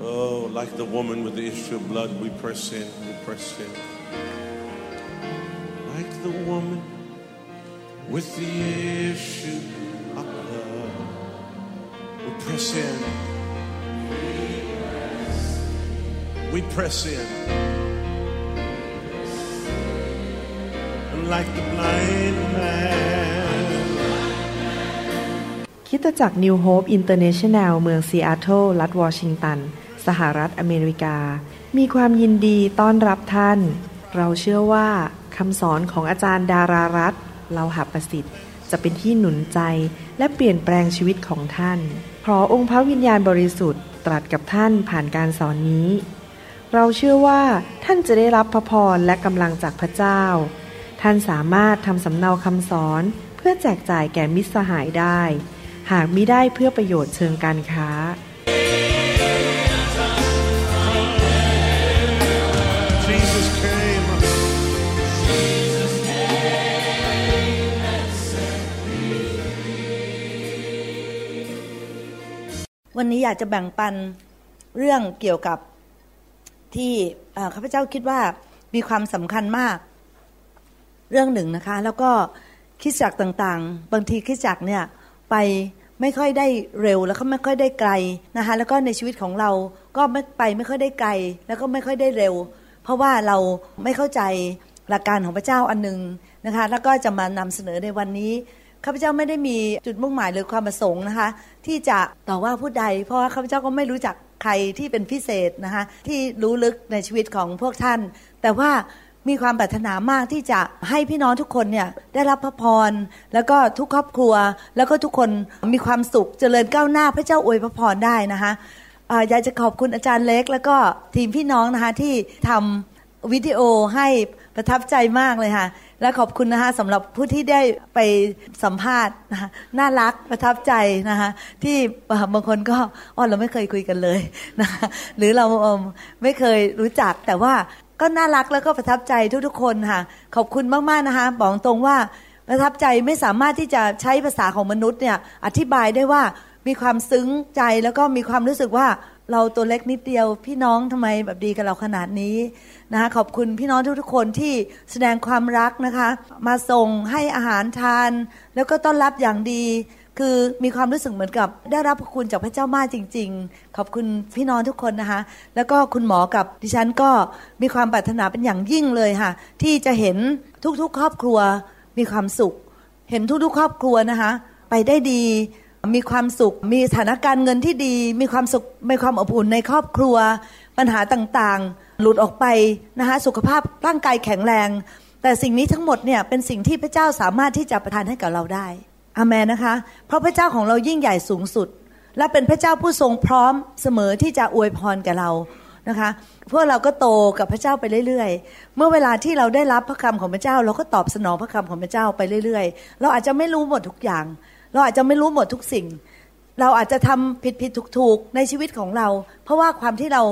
Oh, like the woman with the issue of blood, we press in, we press in. Like the woman with the issue of blood, we press in. We press in. And like the blind man. คริดจักร New Hope International เมืองซีแอตเทิลรัฐวอชิงตัน สหรัฐอเมริกา มีความยินดีต้อนรับท่าน เราเชื่อว่าคำสอนของอาจารย์ดารารัตน์ เลาหประสิทธิ์ จะเป็นที่หนุนใจและเปลี่ยนแปลงชีวิตของท่านขอองค์พระวิญญาณบริสุทธิ์ตรัสกับท่านผ่านการสอนนี้ เราเชื่อว่าท่านจะได้รับพระพรและกำลังจากพระเจ้า ท่านสามารถทำสำเนาคำสอนเพื่อแจกจ่ายแก่มิตรสหายได้ หากมิได้เพื่อประโยชน์เชิงการค้า วันนี้อยากจะแบ่งปันเรื่องเกี่ยวกับที่ข้าพเจ้าคิดว่ามีความสำคัญมากเรื่องหนึ่งนะคะ แล้วก็คิดจักต่างๆ บางทีคิดจักเนี่ยไปไม่ค่อยได้เร็วแล้วก็ไม่ค่อยได้ไกลนะคะแล้วก็ในชีวิตของเราก็ไม่ไปไม่ค่อยได้ไกล แล้วก็ไม่ค่อยได้เร็ว เพราะว่าเราไม่เข้าใจหลักการของพระเจ้าอันหนึ่งนะคะแล้วก็จะมานำเสนอในวันนี้ ข้าพเจ้าไม่ได้มีจุดมุ่งหมายหรือความประสงค์นะคะ ที่จะต่อว่าผู้ใด เพราะว่าข้าพเจ้าก็ไม่รู้จักใครที่เป็นพิเศษนะคะที่รู้ลึกในชีวิตของพวกท่าน แต่ว่ามีความปรารถนามากที่จะให้พี่น้องทุกคนเนี่ยได้รับพระพร แล้วก็ทุกครอบครัว แล้วก็ทุกคนมีความสุขเจริญก้าวหน้าพระเจ้าอวยพระพรได้นะคะอาอยากจะขอบคุณอาจารย์เล็ก แล้วก็ทีมพี่น้องนะคะที่ทำวิดีโอให้ประทับใจมากเลยค่ะ และขอบคุณนะคะสำหรับผู้ที่ได้ไปสัมภาษณ์นะคะน่ารักประทับใจนะคะที่บางคนก็อ๋อเราไม่เคยคุยกันเลยนะคะหรือเราไม่เคยรู้จักแต่ว่าก็น่ารักแล้วก็ประทับใจทุกๆคนค่ะขอบคุณมากๆนะคะบอกตรงว่าประทับใจไม่สามารถที่จะใช้ภาษาของมนุษย์เนี่ยอธิบายได้ว่ามีความซึ้งใจแล้วก็มีความรู้สึกว่า เราตัวเล็กนิดเดียว พี่น้องทำไมแบบดีกับเราขนาดนี้นะคะขอบคุณพี่น้องทุกๆคนที่แสดงความรักนะคะ มาส่งให้อาหารทาน แล้วก็ต้อนรับอย่างดี คือมีความรู้สึกเหมือนกับ ได้รับพระคุณจากพระเจ้ามากจริง ๆ ขอบคุณพี่น้องทุกคนนะคะ แล้วก็คุณหมอกับดิฉันก็มีความปรารถนาเป็นอย่างยิ่งเลยค่ะ ที่จะเห็นทุกๆ ครอบครัวมีความสุข เห็นทุกๆ ครอบครัวนะคะ ไปได้ดี มีความสุข มีสถานการณ์เงินที่ดี มีความสุข มีความอบอุ่นในครอบครัว ปัญหาต่างๆ หลุดออกไปนะคะสุขภาพร่างกายแข็งแรง แต่สิ่งนี้ทั้งหมดเนี่ยเป็นสิ่งที่พระเจ้าสามารถที่จะประทานให้กับเราได้อาเมนนะคะ เพราะพระเจ้าของเรายิ่งใหญ่สูงสุด และเป็นพระเจ้าผู้ทรงพร้อมเสมอที่จะอวยพรแก่เรานะคะพวกเราก็โตกับพระเจ้าไปเรื่อยๆ เมื่อเวลาที่เราได้รับพระคำของพระเจ้า เราก็ตอบสนองพระคำของพระเจ้าไปเรื่อยๆ เราอาจจะไม่รู้หมดทุกอย่าง เราอาจจะไม่รู้หมดทุกสิ่ง เราอาจจะทำผิดผิดถูกถูกในชีวิตของเรา เพราะว่าความที่เรา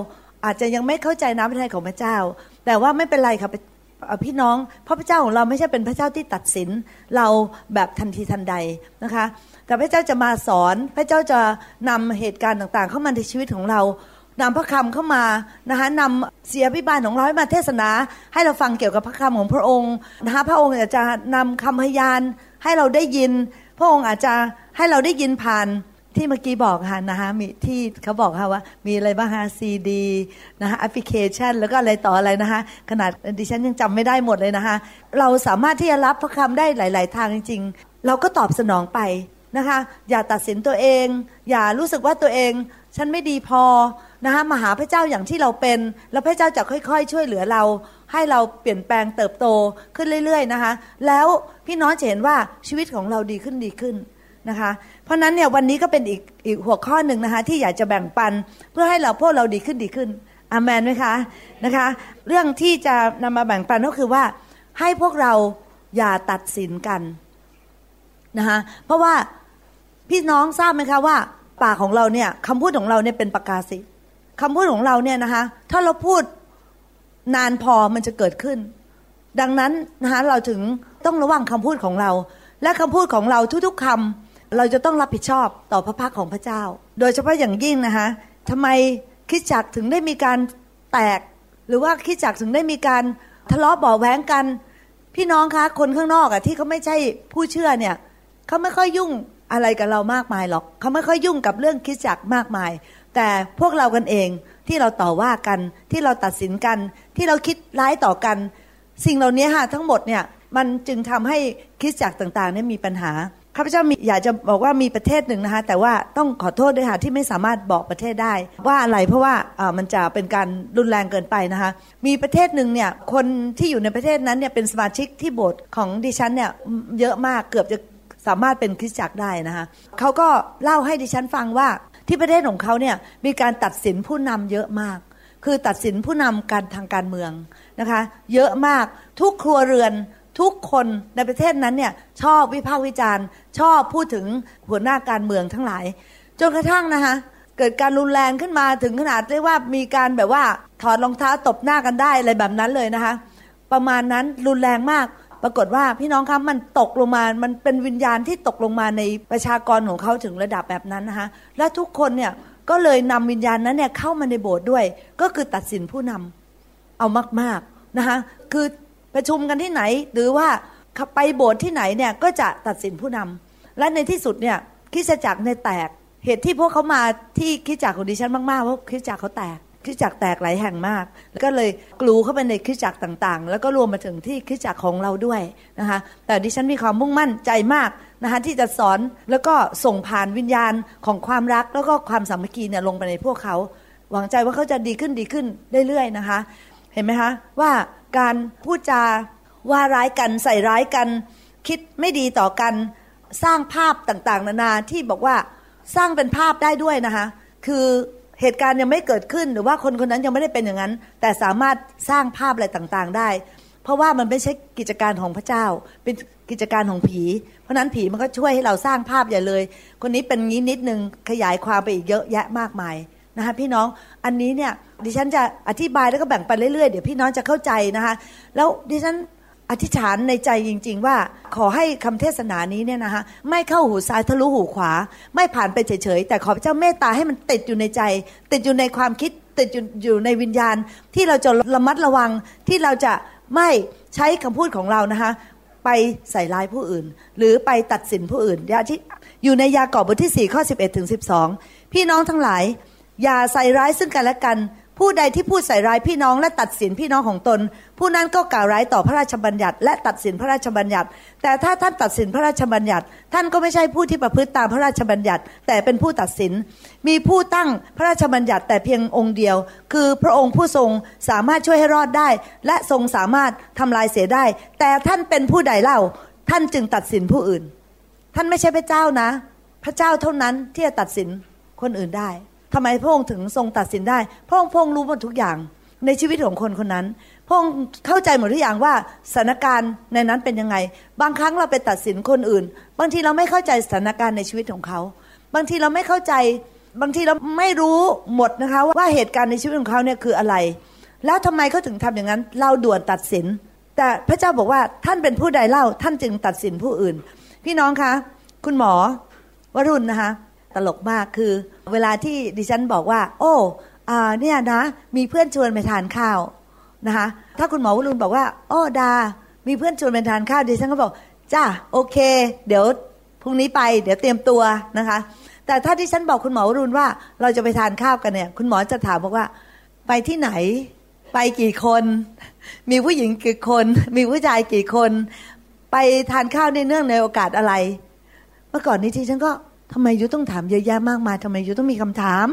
อาจจะยังไม่เข้าใจน้ำพระทัยของพระเจ้า แต่ว่าไม่เป็นไรค่ะพี่น้องเพราะพระเจ้าของเราไม่ใช่เป็นพระเจ้าที่ตัดสินเราแบบทันทีทันใดนะคะ แต่พระเจ้าจะมาสอนพระเจ้าจะนำเหตุการณ์ต่างๆ เข้ามาในชีวิตของเรานำพระคำเข้ามานะคะนำเสียพิบาลของเราให้มาเทศนา ให้เราฟังเกี่ยวกับพระคำของพระองค์นะคะพระองค์จจะนำคำพยานให้เราได้ยิน พระองค์อาจจะให้เราได้ยินผ่านที่เมื่อกี้บอกค่ะนะคะมีที่เขาบอกค่ะว่า มีอะไรบ้างคะซีดีนะคะแอปพลิเคชัน แล้วก็อะไรต่ออะไรนะคะขนาดดิฉันยังจำไม่ได้หมดเลยนะคะ เราสามารถที่จะรับพระคำได้หลาย ๆ ทางจริง ๆ เราก็ตอบสนองไปนะคะ อย่าตัดสินตัวเอง อย่ารู้สึกว่าตัวเอง ฉันไม่ดีพอนะคะมาหาพระเจ้าอย่างที่เราเป็น แล้วพระเจ้าจะค่อย ๆ ช่วยเหลือเรา ให้เราเปลี่ยนแปลงเติบโตขึ้นเรื่อยๆนะคะ แล้วพี่น้องจะเห็นว่าชีวิตของเราดีขึ้นดีขึ้นนะคะ เพราะนั้นเนี่ยวันนี้ก็เป็นอีกอีกหัวข้อหนึ่งนะคะที่อยากจะแบ่งปันเพื่อให้เราพวกเราดีขึ้นดีขึ้นอามันไหมคะนะคะ เรื่องที่จะนำมาแบ่งปันก็คือว่าให้พวกเราอย่าตัดสินกันนะคะเพราะว่าพี่น้องทราบไหมคะว่าปากของเราเนี่ยคำพูดของเราเนี่ยเป็นประกาศสิคำพูดของเราเนี่ยนะคะถ้าเราพูด นานพอมันจะเกิดขึ้น ดังนั้นนะคะเราถึงต้องระวังคำพูดของเรา และคำพูดของเราทุกๆคำเราจะต้องรับผิดชอบต่อพระพักของพระเจ้า โดยเฉพาะอย่างยิ่งนะคะทำไมคิดจักถึงได้มีการแตก หรือว่าคิดจักถึงได้มีการทะเลาะเบาแหวงกัน พี่น้องคะคนข้างนอกอะที่เขาไม่ใช่ผู้เชื่อเนี่ยเขาไม่ค่อยยุ่งอะไรกับเรามากมายหรอกเขาไม่ค่อยยุ่งกับเรื่องคิดจักมากมาย แต่พวกเรากันเองที่เราต่อว่ากันที่เราตัดสินกัน ที่เราคิดร้ายต่อกัน สิ่งเหล่านี้ฮะทั้งหมดเนี่ยมันจึงทำให้คริสตจักรต่างๆเนี่ยมีปัญหาข้าพเจ้ามีอยากจะบอกว่ามีประเทศหนึ่งนะคะแต่ว่าต้องขอโทษด้วยค่ะที่ไม่สามารถบอกประเทศได้ ว่าอะไรเพราะว่ามันจะเป็นการรุนแรงเกินไปนะคะมีประเทศหนึ่งเนี่ยคนที่อยู่ในประเทศนั้นเนี่ยเป็นสมาชิกที่โบสถ์ของดิฉันเนี่ยเยอะมากเกือบจะสามารถเป็นคริสตจักรได้นะคะเขาก็เล่าให้ดิฉันฟังว่าที่ประเทศของเขาเนี่ยมีการตัดสินผู้นำเยอะมาก คือตัดสินผู้นำการทางการเมืองนะคะ เยอะมากทุกครัวเรือนทุกคนในประเทศนั้นเนี่ยชอบวิพากษ์วิจารณ์ ชอบพูดถึงหัวหน้าการเมืองทั้งหลาย จนกระทั่งนะคะเกิดการรุนแรงขึ้นมาถึงขนาดเรียกว่ามีการแบบว่าถอดรองเท้าตบหน้ากันได้อะไรแบบนั้นเลยนะคะ ประมาณนั้นรุนแรงมาก ปรากฏว่าพี่น้องครับมันตกลงมา มันเป็นวิญญาณที่ตกลงมาในประชากรของเขาถึงระดับแบบนั้นนะคะและทุกคนเนี่ย ก็เลยนำวิญญาณนั้นเนี่ยเข้ามาในโบสถ์ด้วย ก็คือตัดสินผู้นำเอามากๆนะคะคือประชุมกันที่ไหน หรือว่าไปโบสถ์ที่ไหนเนี่ยก็จะตัดสินผู้นำและในที่สุดเนี่ยคิดจักรในแตกเหตุที่พวกเขามาที่คิดจักรของดิฉันมากๆเพราะคิดจักรเขาแตกคิดจักรแตกหลายแห่งมาก ก็เลยกลูเข้าไปในคิดจักรต่างๆ แล้วก็รวมมาถึงที่คิดจักรของเราด้วยนะคะแต่ดิฉันมีความมุ่งมั่นใจมาก นะคะที่จะสอนแล้วก็ส่งผ่านวิญญาณของความรัก แล้วก็ความสามัคคีเนี่ยลงไปในพวกเขา หวังใจว่าเขาจะดีขึ้นดีขึ้นเรื่อยๆนะคะ เห็นไหมคะว่าการพูดจาว่าร้ายกันใส่ร้ายกัน คิดไม่ดีต่อกันสร้างภาพต่างๆ นานาที่บอกว่าสร้างเป็นภาพได้ด้วยนะคะ คือเหตุการณ์ยังไม่เกิดขึ้นหรือว่าคนคนนั้นยังไม่ได้เป็นอย่างนั้น แต่สามารถสร้างภาพอะไรต่างๆ ได้ เพราะว่ามันไม่ใช่กิจการของพระเจ้า เป็นกิจการของผี เพราะนั้นผีมันก็ช่วยให้เราสร้างภาพใหญ่เลย คนนี้เป็นงี้นิดนึงขยายความไปอีกเยอะแยะมากมายนะคะพี่น้องอันนี้เนี่ยดิฉันจะอธิบายแล้วก็แบ่งไปเรื่อยๆเดี๋ยวพี่น้องจะเข้าใจนะคะแล้วดิฉันอธิษฐานในใจจริง ๆ ว่าขอให้คำเทศนานี้เนี่ยนะคะไม่เข้าหูซ้ายทะลุหูขวา ไม่ผ่านไปเฉยๆแต่ขอพระเจ้าเมตตาให้มันติดอยู่ในใจ ติดอยู่ในความคิดติดอยู่ในวิญญาณ ที่เราจะระมัดระวังที่เราจะ ไม่ใช้คำพูดของเรานะคะไปใส่ร้ายผู้อื่น หรือไปตัดสินผู้อื่นยาที่อยู่ในยากอบบทที่4ข้อ11ถึง12 พี่น้องทั้งหลาย อย่าใส่ร้ายซึ่งกันและกัน ผู้ใดที่พูดใส่ร้ายพี่น้องและตัดสินพี่น้องของตน ผู้นั้นก็กล่าวร้ายต่อพระราชบัญญัติ และตัดสินพระราชบัญญัติ แต่ถ้าท่านตัดสินพระราชบัญญัติ ท่านก็ไม่ใช่ผู้ที่ประพฤติตามพระราชบัญญัติ แต่เป็นผู้ตัดสิน มีผู้ตั้งพระราชบัญญัติแต่เพียงองค์เดียว คือพระองค์ผู้ทรงสามารถช่วยให้รอดได้ และทรงสามารถทำลายเสียได้ แต่ท่านเป็นผู้ใดเล่า ท่านจึงตัดสินผู้อื่น ท่านไม่ใช่พระเจ้านะ พระเจ้าเท่านั้นที่จะตัดสินคนอื่นได้ ทำไมพระองค์ถึงทรงตัดสินได้ พระองค์พงรู้หมดทุกอย่างในชีวิตของคนคนนั้น พระองค์เข้าใจหมดทุกอย่างว่าสถานการณ์ในนั้นเป็นยังไง บางครั้งเราไปตัดสินคนอื่น บางทีเราไม่เข้าใจสถานการณ์ในชีวิตของเขา บางทีเราไม่เข้าใจ บางทีเราไม่รู้หมดนะคะว่าเหตุการณ์ในชีวิตของเขาเนี่ยคืออะไร แล้วทำไมเขาถึงทำอย่างนั้น เราด่วนตัดสิน แต่พระเจ้าบอกว่าท่านเป็นผู้ใดเล่าท่านจึงตัดสินผู้อื่น พี่น้องคะ คุณหมอวรุณนะคะ ตลกมากคือ เวลาที่ดิฉันบอกว่า โอ้อเนี่ยนะ มีเพื่อนชวนไปทานข้าวนะคะถ้าคุณหมอวรุณบอกว่าโอ้ดา มีเพื่อนชวนไปทานข้าวดิฉันก็บอกจ้าโอเค เดี๋ยวพรุ่งนี้ไป เดี๋ยวเตรียมตัวนะคะ แต่ถ้าที่ฉันบอกคุณหมอวรุณว่า เราจะไปทานข้าวกันเนี่ย คุณหมอจะถามบอกว่า ไปที่ไหน ไปกี่คน มีผู้หญิงกี่คน มีผู้ชายกี่คน ไปทานข้าวในเนื่องในโอกาสอะไร เมื่อก่อนนี้ที่ฉันก็ ทำไมยุต้องถามเยอะแยะมากมายทำไมยุต้องมีคำถาม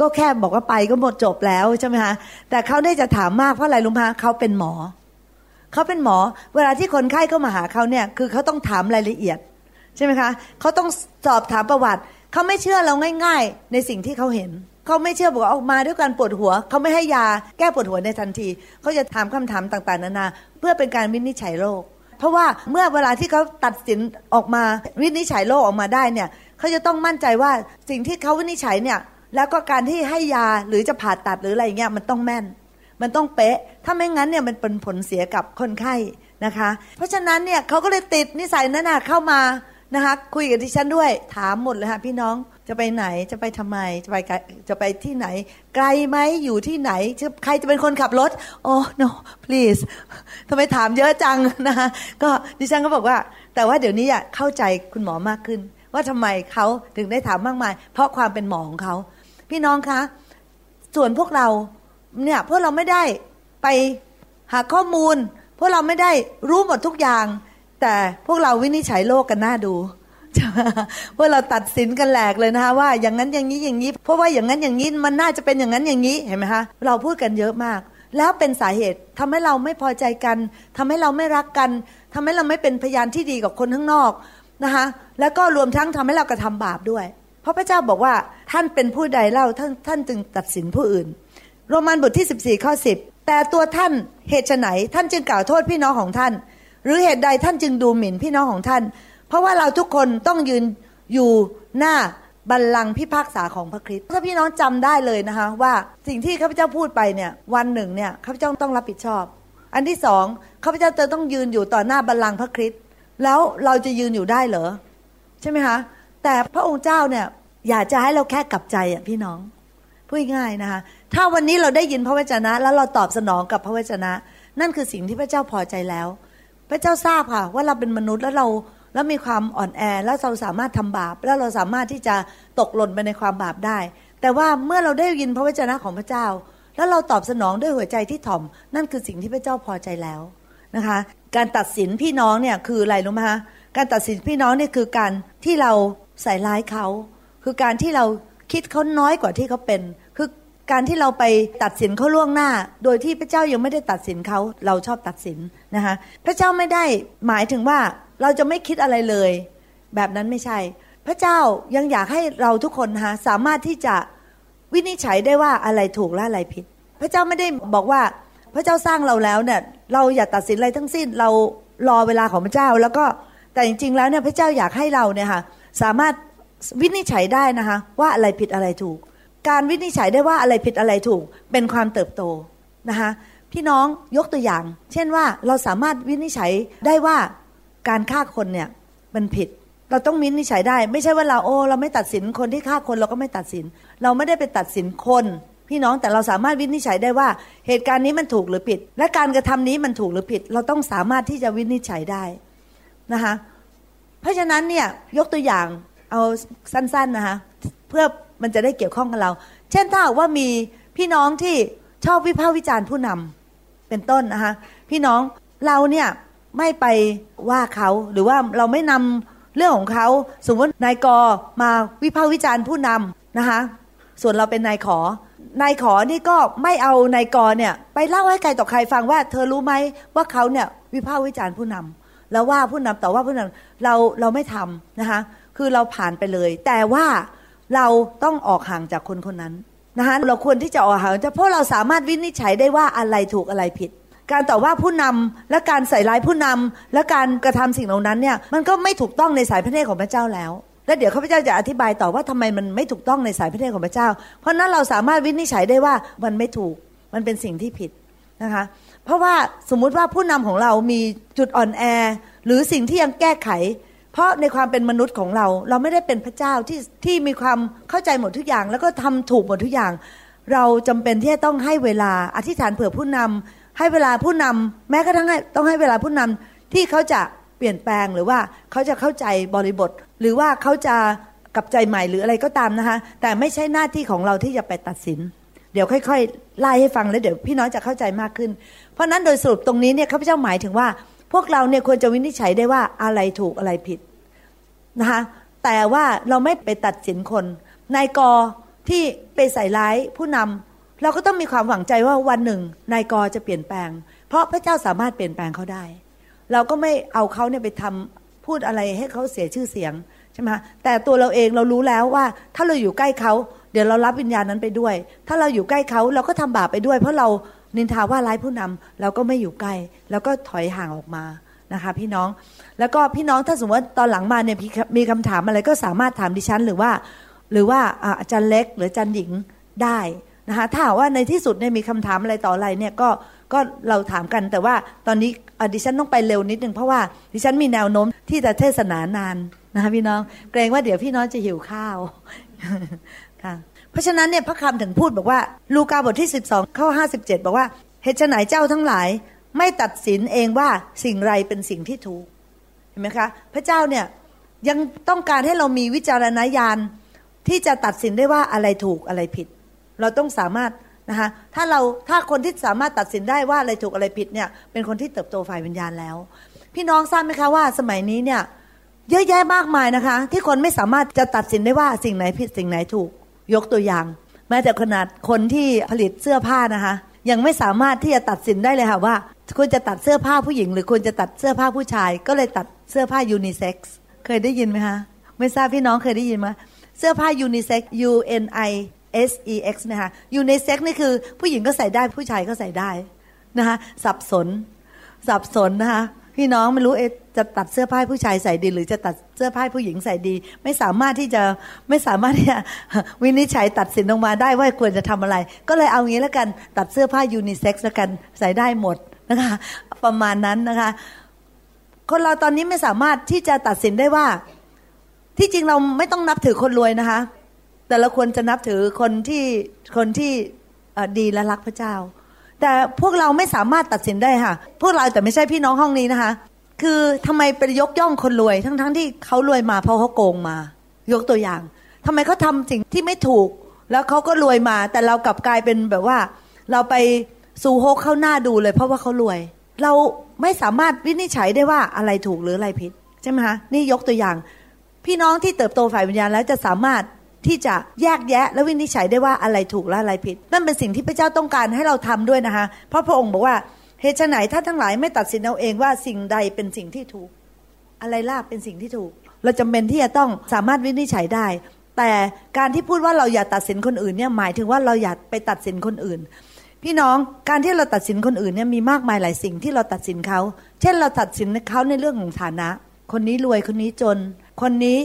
ก็แค่บอกว่าไปก็หมดจบแล้วใช่ไหมคะแต่เขาได้จะถามมากเพราะอะไรลุงพะเขาเป็นหมอเขาเป็นหมอ เวลาที่คนไข้เข้ามาหาเขาเนี่ยคือเขาต้องถามรายละเอียดใช่ไหมคะเขาต้องสอบถามประวัติเขาไม่เชื่อเราง่าย ๆ ในสิ่งที่เขาเห็นเขาไม่เชื่อบอกว่าออกมาด้วยการปวดหัวเขาไม่ให้ยาแก้ปวดหัวในทันทีเขาจะถามคำถามต่างๆนานา เพื่อเป็นการวินิจฉัยโรคเพราะว่าเมื่อเวลาที่เขาตัดสินออกมาวินิจฉัยโรคออกมาได้เนี่ย เขาจะต้องมั่นใจว่าสิ่งที่เขาวินิจฉัยเนี่ยแล้วก็การที่ให้ยาหรือจะผ่าตัดหรืออะไรเงี้ยมันต้องแม่น มันต้องเป๊ะ ถ้าไม่งั้นเนี่ยมันเป็นผลเสียกับคนไข้นะคะ เพราะฉะนั้นเนี่ยเขาก็เลยติดนิสัยนั้นนะเข้ามานะคะคุยกับดิฉันด้วยถามหมดเลยค่ะพี่น้องจะไปไหนจะไปทำไมจะไปจะไปที่ไหน ไกลไหมอยู่ที่ไหนใครจะเป็นคนขับรถโอ้ no please ทำไมถามเยอะจังนะคะก็ดิฉันก็บอกว่า แต่ว่าเดี๋ยวนี้เข้าใจคุณหมอมากขึ้น ว่าทำไมเขาถึงได้ถามมากมาย เพราะความเป็นหมอของเขา พี่น้องคะ ส่วนพวกเราเนี่ยพวกเราไม่ได้ไปหาข้อมูล พวกเราไม่ได้รู้หมดทุกอย่าง แต่พวกเราวินิจฉัยโลกกันหน้าดูพวกเราตัดสินกันแหลกเลยนะคะว่าอย่างนั้นอย่างนี้อย่างนี้ เพราะว่าอย่างนั้นอย่างนี้มันน่าจะเป็นอย่างนั้นอย่างนี้เห็นไหมคะเราพูดกันเยอะมาก แล้วเป็นสาเหตุทำให้เราไม่พอใจกันทำให้เราไม่รักกันทำให้เราไม่เป็นพยานที่ดีกับคนข้างนอก นะคะแล้วก็รวมทั้งทำให้เรากระทำบาปด้วย เพราะพระเจ้าบอกว่าท่านเป็นผู้ใดเล่าท่านท่านจึงตัดสินผู้อื่น โรมันบทที่ 14ข้อ10 แต่ตัวท่านเหตุไหนท่านจึงกล่าวโทษพี่น้องของท่าน หรือเหตุใดท่านจึงดูหมิ่นพี่น้องของท่าน เพราะว่าเราทุกคนต้องยืนอยู่หน้าบัลลังก์พิพากษาของพระคริสต์ถ้าพี่น้องจำได้เลยนะคะว่าสิ่งที่ข้าพเจ้าพูดไปเนี่ยวันหนึ่งเนี่ยข้าพเจ้าต้องรับผิดชอบ อันที่สองข้าพเจ้าจะต้องยืนอยู่ต่อหน้าบัลลังก์พระคริสต์ แล้วเราจะยืนอยู่ได้เหรอ ใช่ไหมคะ แต่พระองค์เจ้าเนี่ยอยากจะให้เราแค่กลับใจอะพี่น้องพูดง่ายนะคะ ถ้าวันนี้เราได้ยินพระวจนะ แล้วเราตอบสนองกับพระวจนะ นั่นคือสิ่งที่พระเจ้าพอใจแล้ว พระเจ้าทราบค่ะ ว่าเราเป็นมนุษย์แล้วเราแล้วมีความอ่อนแอแล้วเราสามารถทำบาป แล้วเราสามารถที่จะตกหล่นไปในความบาปได้ แต่ว่าเมื่อเราได้ยินพระวจนะของพระเจ้า แล้วเราตอบสนองด้วยหัวใจที่ถ่อม นั่นคือสิ่งที่พระเจ้าพอใจแล้ว นะคะ การตัดสินพี่น้องเนี่ยคืออะไรรู้ไหมคะการตัดสินพี่น้องเนี่ยคือการที่เราใส่ร้ายเขา คือการที่เราคิดเขาน้อยกว่าที่เขาเป็น คือการที่เราไปตัดสินเขาล่วงหน้า โดยที่พระเจ้ายังไม่ได้ตัดสินเขาเราชอบตัดสินนะคะพระเจ้าไม่ได้หมายถึงว่าเราจะไม่คิดอะไรเลย แบบนั้นไม่ใช่ พระเจ้ายังอยากให้เราทุกคนนะะสามารถที่จะวินิจฉัยได้ว่าอะไรถูกและอะไรผิด พระเจ้าไม่ได้บอกว่า พระเจ้าสร้างเราแล้วเนี่ยเราอย่าตัดสินอะไรทั้งสิ้นเรารอเวลาของพระเจ้า แล้วก็แต่จริง ๆ แล้วเนี่ยพระเจ้าอยากให้เราเนี่ยค่ะสามารถวินิจฉัยได้นะคะว่าอะไรผิดอะไรถูก การวินิจฉัยได้ว่าอะไรผิดอะไรถูก เป็นความเติบโตนะคะพี่น้องยกตัวอย่าง เช่นว่าเราสามารถวินิจฉัยได้ว่าการฆ่าคนเนี่ยมันผิด เราต้องมินนิฉัยได้ ไม่ใช่ว่าเราโอ้เราไม่ตัดสินคนที่ฆ่าคนเราก็ไม่ตัดสิน เราไม่ได้ไปตัดสินคน พี่น้องแต่เราสามารถวินิจฉัยได้ว่าเหตุการณ์นี้มันถูกหรือผิด และการกระทำนี้มันถูกหรือผิด เราต้องสามารถที่จะวินิจฉัยได้นะคะเพราะฉะนั้นเนี่ยยกตัวอย่างเอาสั้นๆนะคะเพื่อมันจะได้เกี่ยวข้องกับเรา เช่นถ้าว่ามีพี่น้องที่ชอบวิพากษ์วิจารณ์ผู้นำเป็นต้นนะคะพี่น้องเราเนี่ยไม่ไปว่าเขาหรือว่าเราไม่นำเรื่องของเขาสมมตินายกมาวิพากษ์วิจารณ์ผู้นำนะคะส่วนเราเป็นนายขอ นายขอนี่ก็ไม่เอานายกเนี่ย ไปเล่าให้ใครต่อใครฟังว่า เธอรู้ไหมว่าเขาเนี่ยวิพากษ์วิจารณ์ผู้นำแล้วว่าผู้นำต่ว่าผู้นำเราเราไม่ทำนะคะคือเราผ่านไปเลย แต่ว่าเราต้องออกห่างจากคนคนนั้นนะคะเราควรที่จะออกห่างเพราะเราสามารถวินิจฉัยได้ว่าอะไรถูกอะไรผิด การต่อว่าผู้นำและการใส่ร้ายผู้นำและการกระทำสิ่งเหล่านั้นเนี่ยมันก็ไม่ถูกต้องในสายพระเนตรของพระเจ้าแล้ว และเดี๋ยวข้าพเจ้าจะอธิบายต่อว่าทำไมมันไม่ถูกต้องในสายพระเนตรของพระเจ้า เพราะนั้นเราสามารถวินิจฉัยได้ว่ามันไม่ถูกมันเป็นสิ่งที่ผิดนะคะเพราะว่าสมมุติว่าผู้นำของเรามีจุดอ่อนแอ หรือสิ่งที่ยังแก้ไข เพราะในความเป็นมนุษย์ของเรา เราไม่ได้เป็นพระเจ้าที่ที่มีความเข้าใจหมดทุกอย่าง แล้วก็ทำถูกหมดทุกอย่าง เราจำเป็นที่จะต้องให้เวลาอธิษฐานเผื่อผู้นำให้เวลาผู้นำแม้กระทั่งต้องให้เวลาผู้นำที่เขาจะ เปลี่ยนแปลงหรือว่าเขาจะเข้าใจบริบท หรือว่าเขาจะกลับใจใหม่หรืออะไรก็ตามนะคะ แต่ไม่ใช่หน้าที่ของเราที่จะไปตัดสิน เดี๋ยวค่อยๆไล่ให้ฟังแล้วเดี๋ยวพี่น้องจะเข้าใจมากขึ้น เพราะนั้นโดยสรุปตรงนี้เนี่ยข้าพเจ้าหมายถึงว่า พวกเราเนี่ยควรจะวินิจฉัยได้ว่าอะไรถูกอะไรผิดนะคะแต่ว่าเราไม่ไปตัดสินคนนายกที่ไปใส่ร้ายผู้นำเราก็ต้องมีความหวังใจว่าวันหนึ่งนายกจะเปลี่ยนแปลง เพราะพระเจ้าสามารถเปลี่ยนแปลงเขาได้ เราก็ไม่เอาเขาเนี่ยไปทำพูดอะไรให้เขาเสียชื่อเสียงใช่ไหมแต่ตัวเราเองเรารู้แล้วว่า ถ้าเราอยู่ใกล้เขาเดี๋ยวเรารับวิญญาณนั้นไปด้วย ถ้าเราอยู่ใกล้เขาเราก็ทำบาปไปด้วย เพราะเรานินทาว่าร้ายผู้นำเราก็ไม่อยู่ใกล้แล้วก็ถอยห่างออกมานะคะพี่น้องแล้วก็พี่น้องถ้าสมมติว่าตอนหลังมาเนี่ยมีคำถามอะไรก็สามารถถามดิฉันหรือว่า หรือว่าอาจารย์เล็กหรืออาจารย์หญิงได้นะคะถ้าว่าในที่สุดเนี่ยมีคำถามอะไรต่ออะไรเนี่ยก็ ก็เราถามกันแต่ว่าตอนนี้ดิฉันต้องไปเร็วนิดนึงเพราะว่าดิฉันมีแนวโน้มที่จะเทศนานานนะคะพี่น้อง เกรงว่าเดี๋ยวพี่น้องจะหิวข้าวค่ะเพราะฉะนั้นเนี่ยพระคำถึงพูดบอกว่า ลูกาบทที่ 12ข้อ57 บอกว่าเหตุไฉนเจ้าทั้งหลาย ไม่ตัดสินเองว่าสิ่งไรเป็นสิ่งที่ถูกเห็นไหมคะ พระเจ้าเนี่ยยังต้องการให้เรามีวิจารณญาณที่จะตัดสินได้ว่าอะไรถูกอะไรผิด เราต้องสามารถ นะคะถ้าเราถ้าคนที่สามารถตัดสินได้ว่าอะไรถูกอะไรผิดเนี่ยเป็นคนที่เติบโตฝ่ายวิญญาณแล้ว พี่น้องทราบไหมคะว่าสมัยนี้เนี่ยเยอะแยะมากมายนะคะ ที่คนไม่สามารถจะตัดสินได้ว่าสิ่งไหนผิดสิ่งไหนถูกยกตัวอย่าง แม้แต่ขนาดคนที่ผลิตเสื้อผ้านะคะ ยังไม่สามารถที่จะตัดสินได้เลยค่ะว่าควรจะตัดเสื้อผ้าผู้หญิง หรือควรจะตัดเสื้อผ้าผู้ชาย ก็เลยตัดเสื้อผ้ายูนิเซ็กซ์เคยได้ยินไหมคะไม่ทราบพี่น้องเคยได้ยินไหมเสื้อผ้ายูนิเซ็กซ์ U N I S E X นะคะยูนิเซ็กนี่คือ ผู้หญิงก็ใส่ได้ผู้ชายก็ใส่ได้นะคะสับสน สับสนนะคะพี่น้องไม่รู้เอจะตัดเสื้อผ้าผู้ชายใส่ดี หรือจะตัดเสื้อผ้าผู้หญิงใส่ดี ไม่สามารถที่จะไม่สามารถที่จะวินิจฉัยตัดสินออกมาได้ว่าควรจะทำอะไร ก็เลยเอางี้แล้วกันตัดเสื้อผ้ายูนิเซ็กซ์แล้วกันใส่ได้หมดนะคะประมาณนั้นนะคะ คนเราตอนนี้ไม่สามารถที่จะตัดสินได้ว่า ที่จริงเราไม่ต้องนับถือคนรวยนะคะ แต่เราควรจะนับถือคนที่คนที่ดีและรักพระเจ้า แต่พวกเราไม่สามารถตัดสินได้ค่ะ พวกเราแต่ไม่ใช่พี่น้องห้องนี้นะคะ คือทำไมไปยกย่องคนรวย ทั้งๆทที่เขารวยมาเพราะเขาโกงมา ยกตัวอย่างทำไมเขาทาสิ่งที่ไม่ถูก แล้วเขาก็รวยมา แต่เรากลับกลายเป็นแบบว่า เราไปสูโฮกเข้าหน้าดูเลย เพราะว่าเขารวย เราไม่สามารถวินิจฉัยได้ว่าอะไรถูกหรืออะไรผิดใช่ไหมคะนี่ยกตัวอย่าง พี่น้องที่เติบโตฝ่ายวิญญาณแล้วจะสามารถ ที่จะแยกแยะและวินิจฉัยได้ว่าอะไรถูกและอะไรผิด นั่นเป็นสิ่งที่พระเจ้าต้องการให้เราทำด้วยนะคะ เพราะพระองค์บอกว่าเหตุไหนถ้าทั้งหลายไม่ตัดสินเอาเองว่าสิ่งใดเป็นสิ่งที่ถูก อะไรล่าเป็นสิ่งที่ถูก เราจำเป็นที่จะต้องสามารถวินิจฉัยได้ แต่การที่พูดว่าเราอย่าตัดสินคนอื่นเนี่ยหมายถึงว่าเราอย่าไปตัดสินคนอื่นพี่น้องการที่เราตัดสินคนอื่นเนี่ยมีมากมายหลายสิ่งที่เราตัดสินเขา เช่นเราตัดสินเขาในเรื่องของฐานะ คนนี้รวยคนนี้จน คนนี้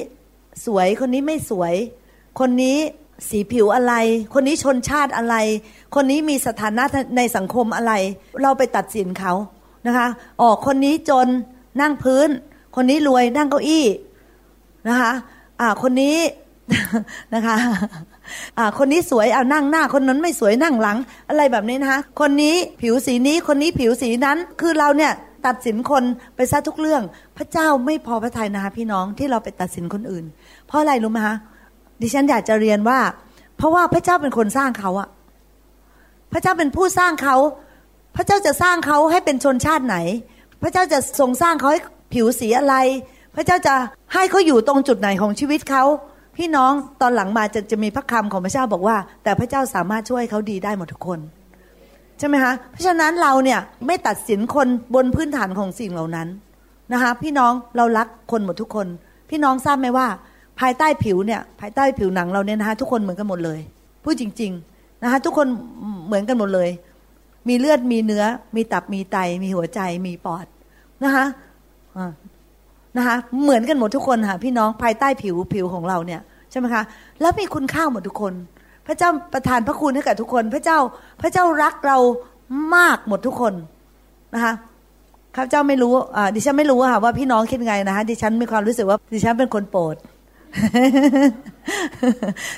สวยคนนี้ไม่สวย คนนี้สีผิวอะไร คนนี้ชนชาติอะไร คนนี้มีสถานะในสังคมอะไร เราไปตัดสินเขานะคะออกคนนี้จนนั่งพื้น คนนี้รวยนั่งเก้าอี้นะคะอ่าคนนี้นะคะอ่าคนนี้สวยเอานั่งหน้า คนนั้นไม่สวยนั่งหลัง อะไรแบบนี้นะคะ คนนี้ผิวสีนี้ คนนี้ผิวสีนั้น คือเราเนี่ยตัดสินคนไปซะทุกเรื่อง พระเจ้าไม่พอพระทัยนะคะพี่น้องที่เราไปตัดสินคนอื่น เพราะอะไรรู้ไหมคะ ดิฉันอยากจะเรียนว่า เพราะว่าพระเจ้าเป็นคนสร้างเขาอะพระเจ้าเป็นผู้สร้างเขา พระเจ้าจะสร้างเขาให้เป็นชนชาติไหน พระเจ้าจะทรงสร้างเขาให้ผิวสีอะไร พระเจ้าจะให้เขาอยู่ตรงจุดไหนของชีวิตเขาพี่น้องตอนหลังมาจะจะมีพระคำของพระเจ้าบอกว่า แต่พระเจ้าสามารถช่วยเขาดีได้หมดทุกคนใช่ไหมคะเพราะฉะนั้นเราเนี่ยไม่ตัดสินคนบนพื้นฐานของสิ่งเหล่านั้นนะคะพี่น้องเรารักคนหมดทุกคน พี่น้องทราบไหมว่า ภายใต้ผิวเนี่ยภายใต้ผิวหนังเราเนี่ยนะคะทุกคนเหมือนกันหมดเลยพูดจริง ๆนะคะทุกคนเหมือนกันหมดเลย มีเลือดมีเนื้อ มีตับมีไต มีหัวใจมีปอดนะคะนะคะเหมือนกันหมดทุกคนค่ะพี่น้องภายใต้ผิวผิวของเราเนี่ยใช่ไหมคะแล้วมีคุณค่าหมดทุกคน พระเจ้าประทานพระคุณให้กับทุกคน พระเจ้าพระเจ้ารักเรามากหมดทุกคนนะคะข้าพเจ้าไม่รู้อ่าดิฉันไม่รู้ค่ะว่าพี่น้องคิดไงนะคะดิฉันมีความรู้สึกว่าดิฉันเป็นคนโปรด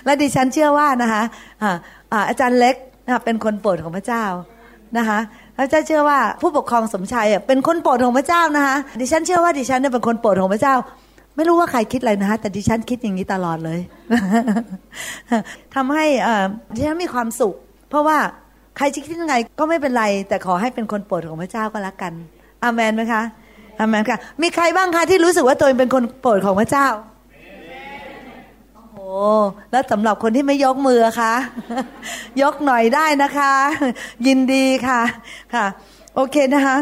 และดิฉันเชื่อว่านะคะอาจารย์เล็กเป็นคนโปรดของพระเจ้านะคะพระเจ้าเชื่อว่าผู้ปกครองสมชัยเป็นคนโปรดของพระเจ้านะคะดิฉันเชื่อว่าดิฉันเป็นคนโปรดของพระเจ้า ไม่รู้ว่าใครคิดอะไรนะคะแต่ดิฉันคิดอย่างนี้ตลอดเลยทำให้ดิฉันมีความสุข เพราะว่าใครจะคิดยังไงก็ไม่เป็นไร แต่ขอให้เป็นคนโปรดของพระเจ้าก็แล้วกันอามันไหมคะอามันค่ะ มีใครบ้างคะที่รู้สึกว่าตัวเองเป็นคนโปรดของพระเจ้า แล้วสำหรับคนที่ไม่ยกมือคะ ยกหน่อยได้นะคะ ยินดีค่ะ ค่ะ โอเคนะคะ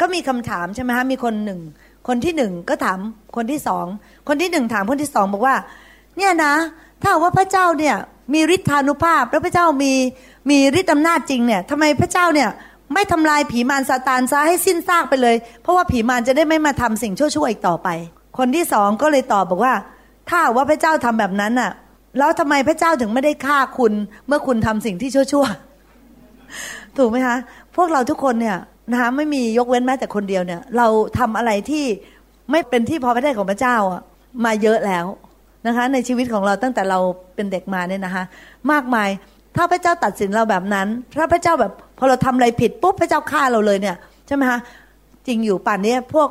ก็มีคำถามใช่ไหมคะมีคนหนึ่ง คนที่หนึ่งก็ถามคนที่สอง คนที่หนึ่งถามคนที่สองบอกว่า เนี่ยนะ ถ้าว่าพระเจ้าเนี่ย มีฤทธานุภาพ แล้วพระเจ้ามีมีฤทธิ์อำนาจจริงเนี่ยทำไมพระเจ้าเนี่ยไม่ทำลายผีมารซาตานซะให้สิ้นซากไปเลย เพราะว่าผีมารจะได้ไม่มาทำสิ่งชั่วๆอีกต่อไป คนที่สองก็เลยตอบบอกว่า ถ้าว่าพระเจ้าทำแบบนั้นน่ะ แล้วทำไมพระเจ้าถึงไม่ได้ฆ่าคุณ เมื่อคุณทำสิ่งที่ชั่วๆถูกไหมคะพวกเราทุกคนเนี่ยนะคะไม่มียกเว้นแม้แต่คนเดียวเนี่ย เราทำอะไรที่ไม่เป็นที่พอพระทัยของพระเจ้าอะมาเยอะแล้วนะคะ ในชีวิตของเราตั้งแต่เราเป็นเด็กมาเนี่ยนะคะ มากมายถ้าพระเจ้าตัดสินเราแบบนั้น ถ้าพระเจ้าแบบพอเราทำอะไรผิดปุ๊บพระเจ้าฆ่าเราเลยเนี่ยใช่ไหมคะจริงอยู่ป่านนี้พวก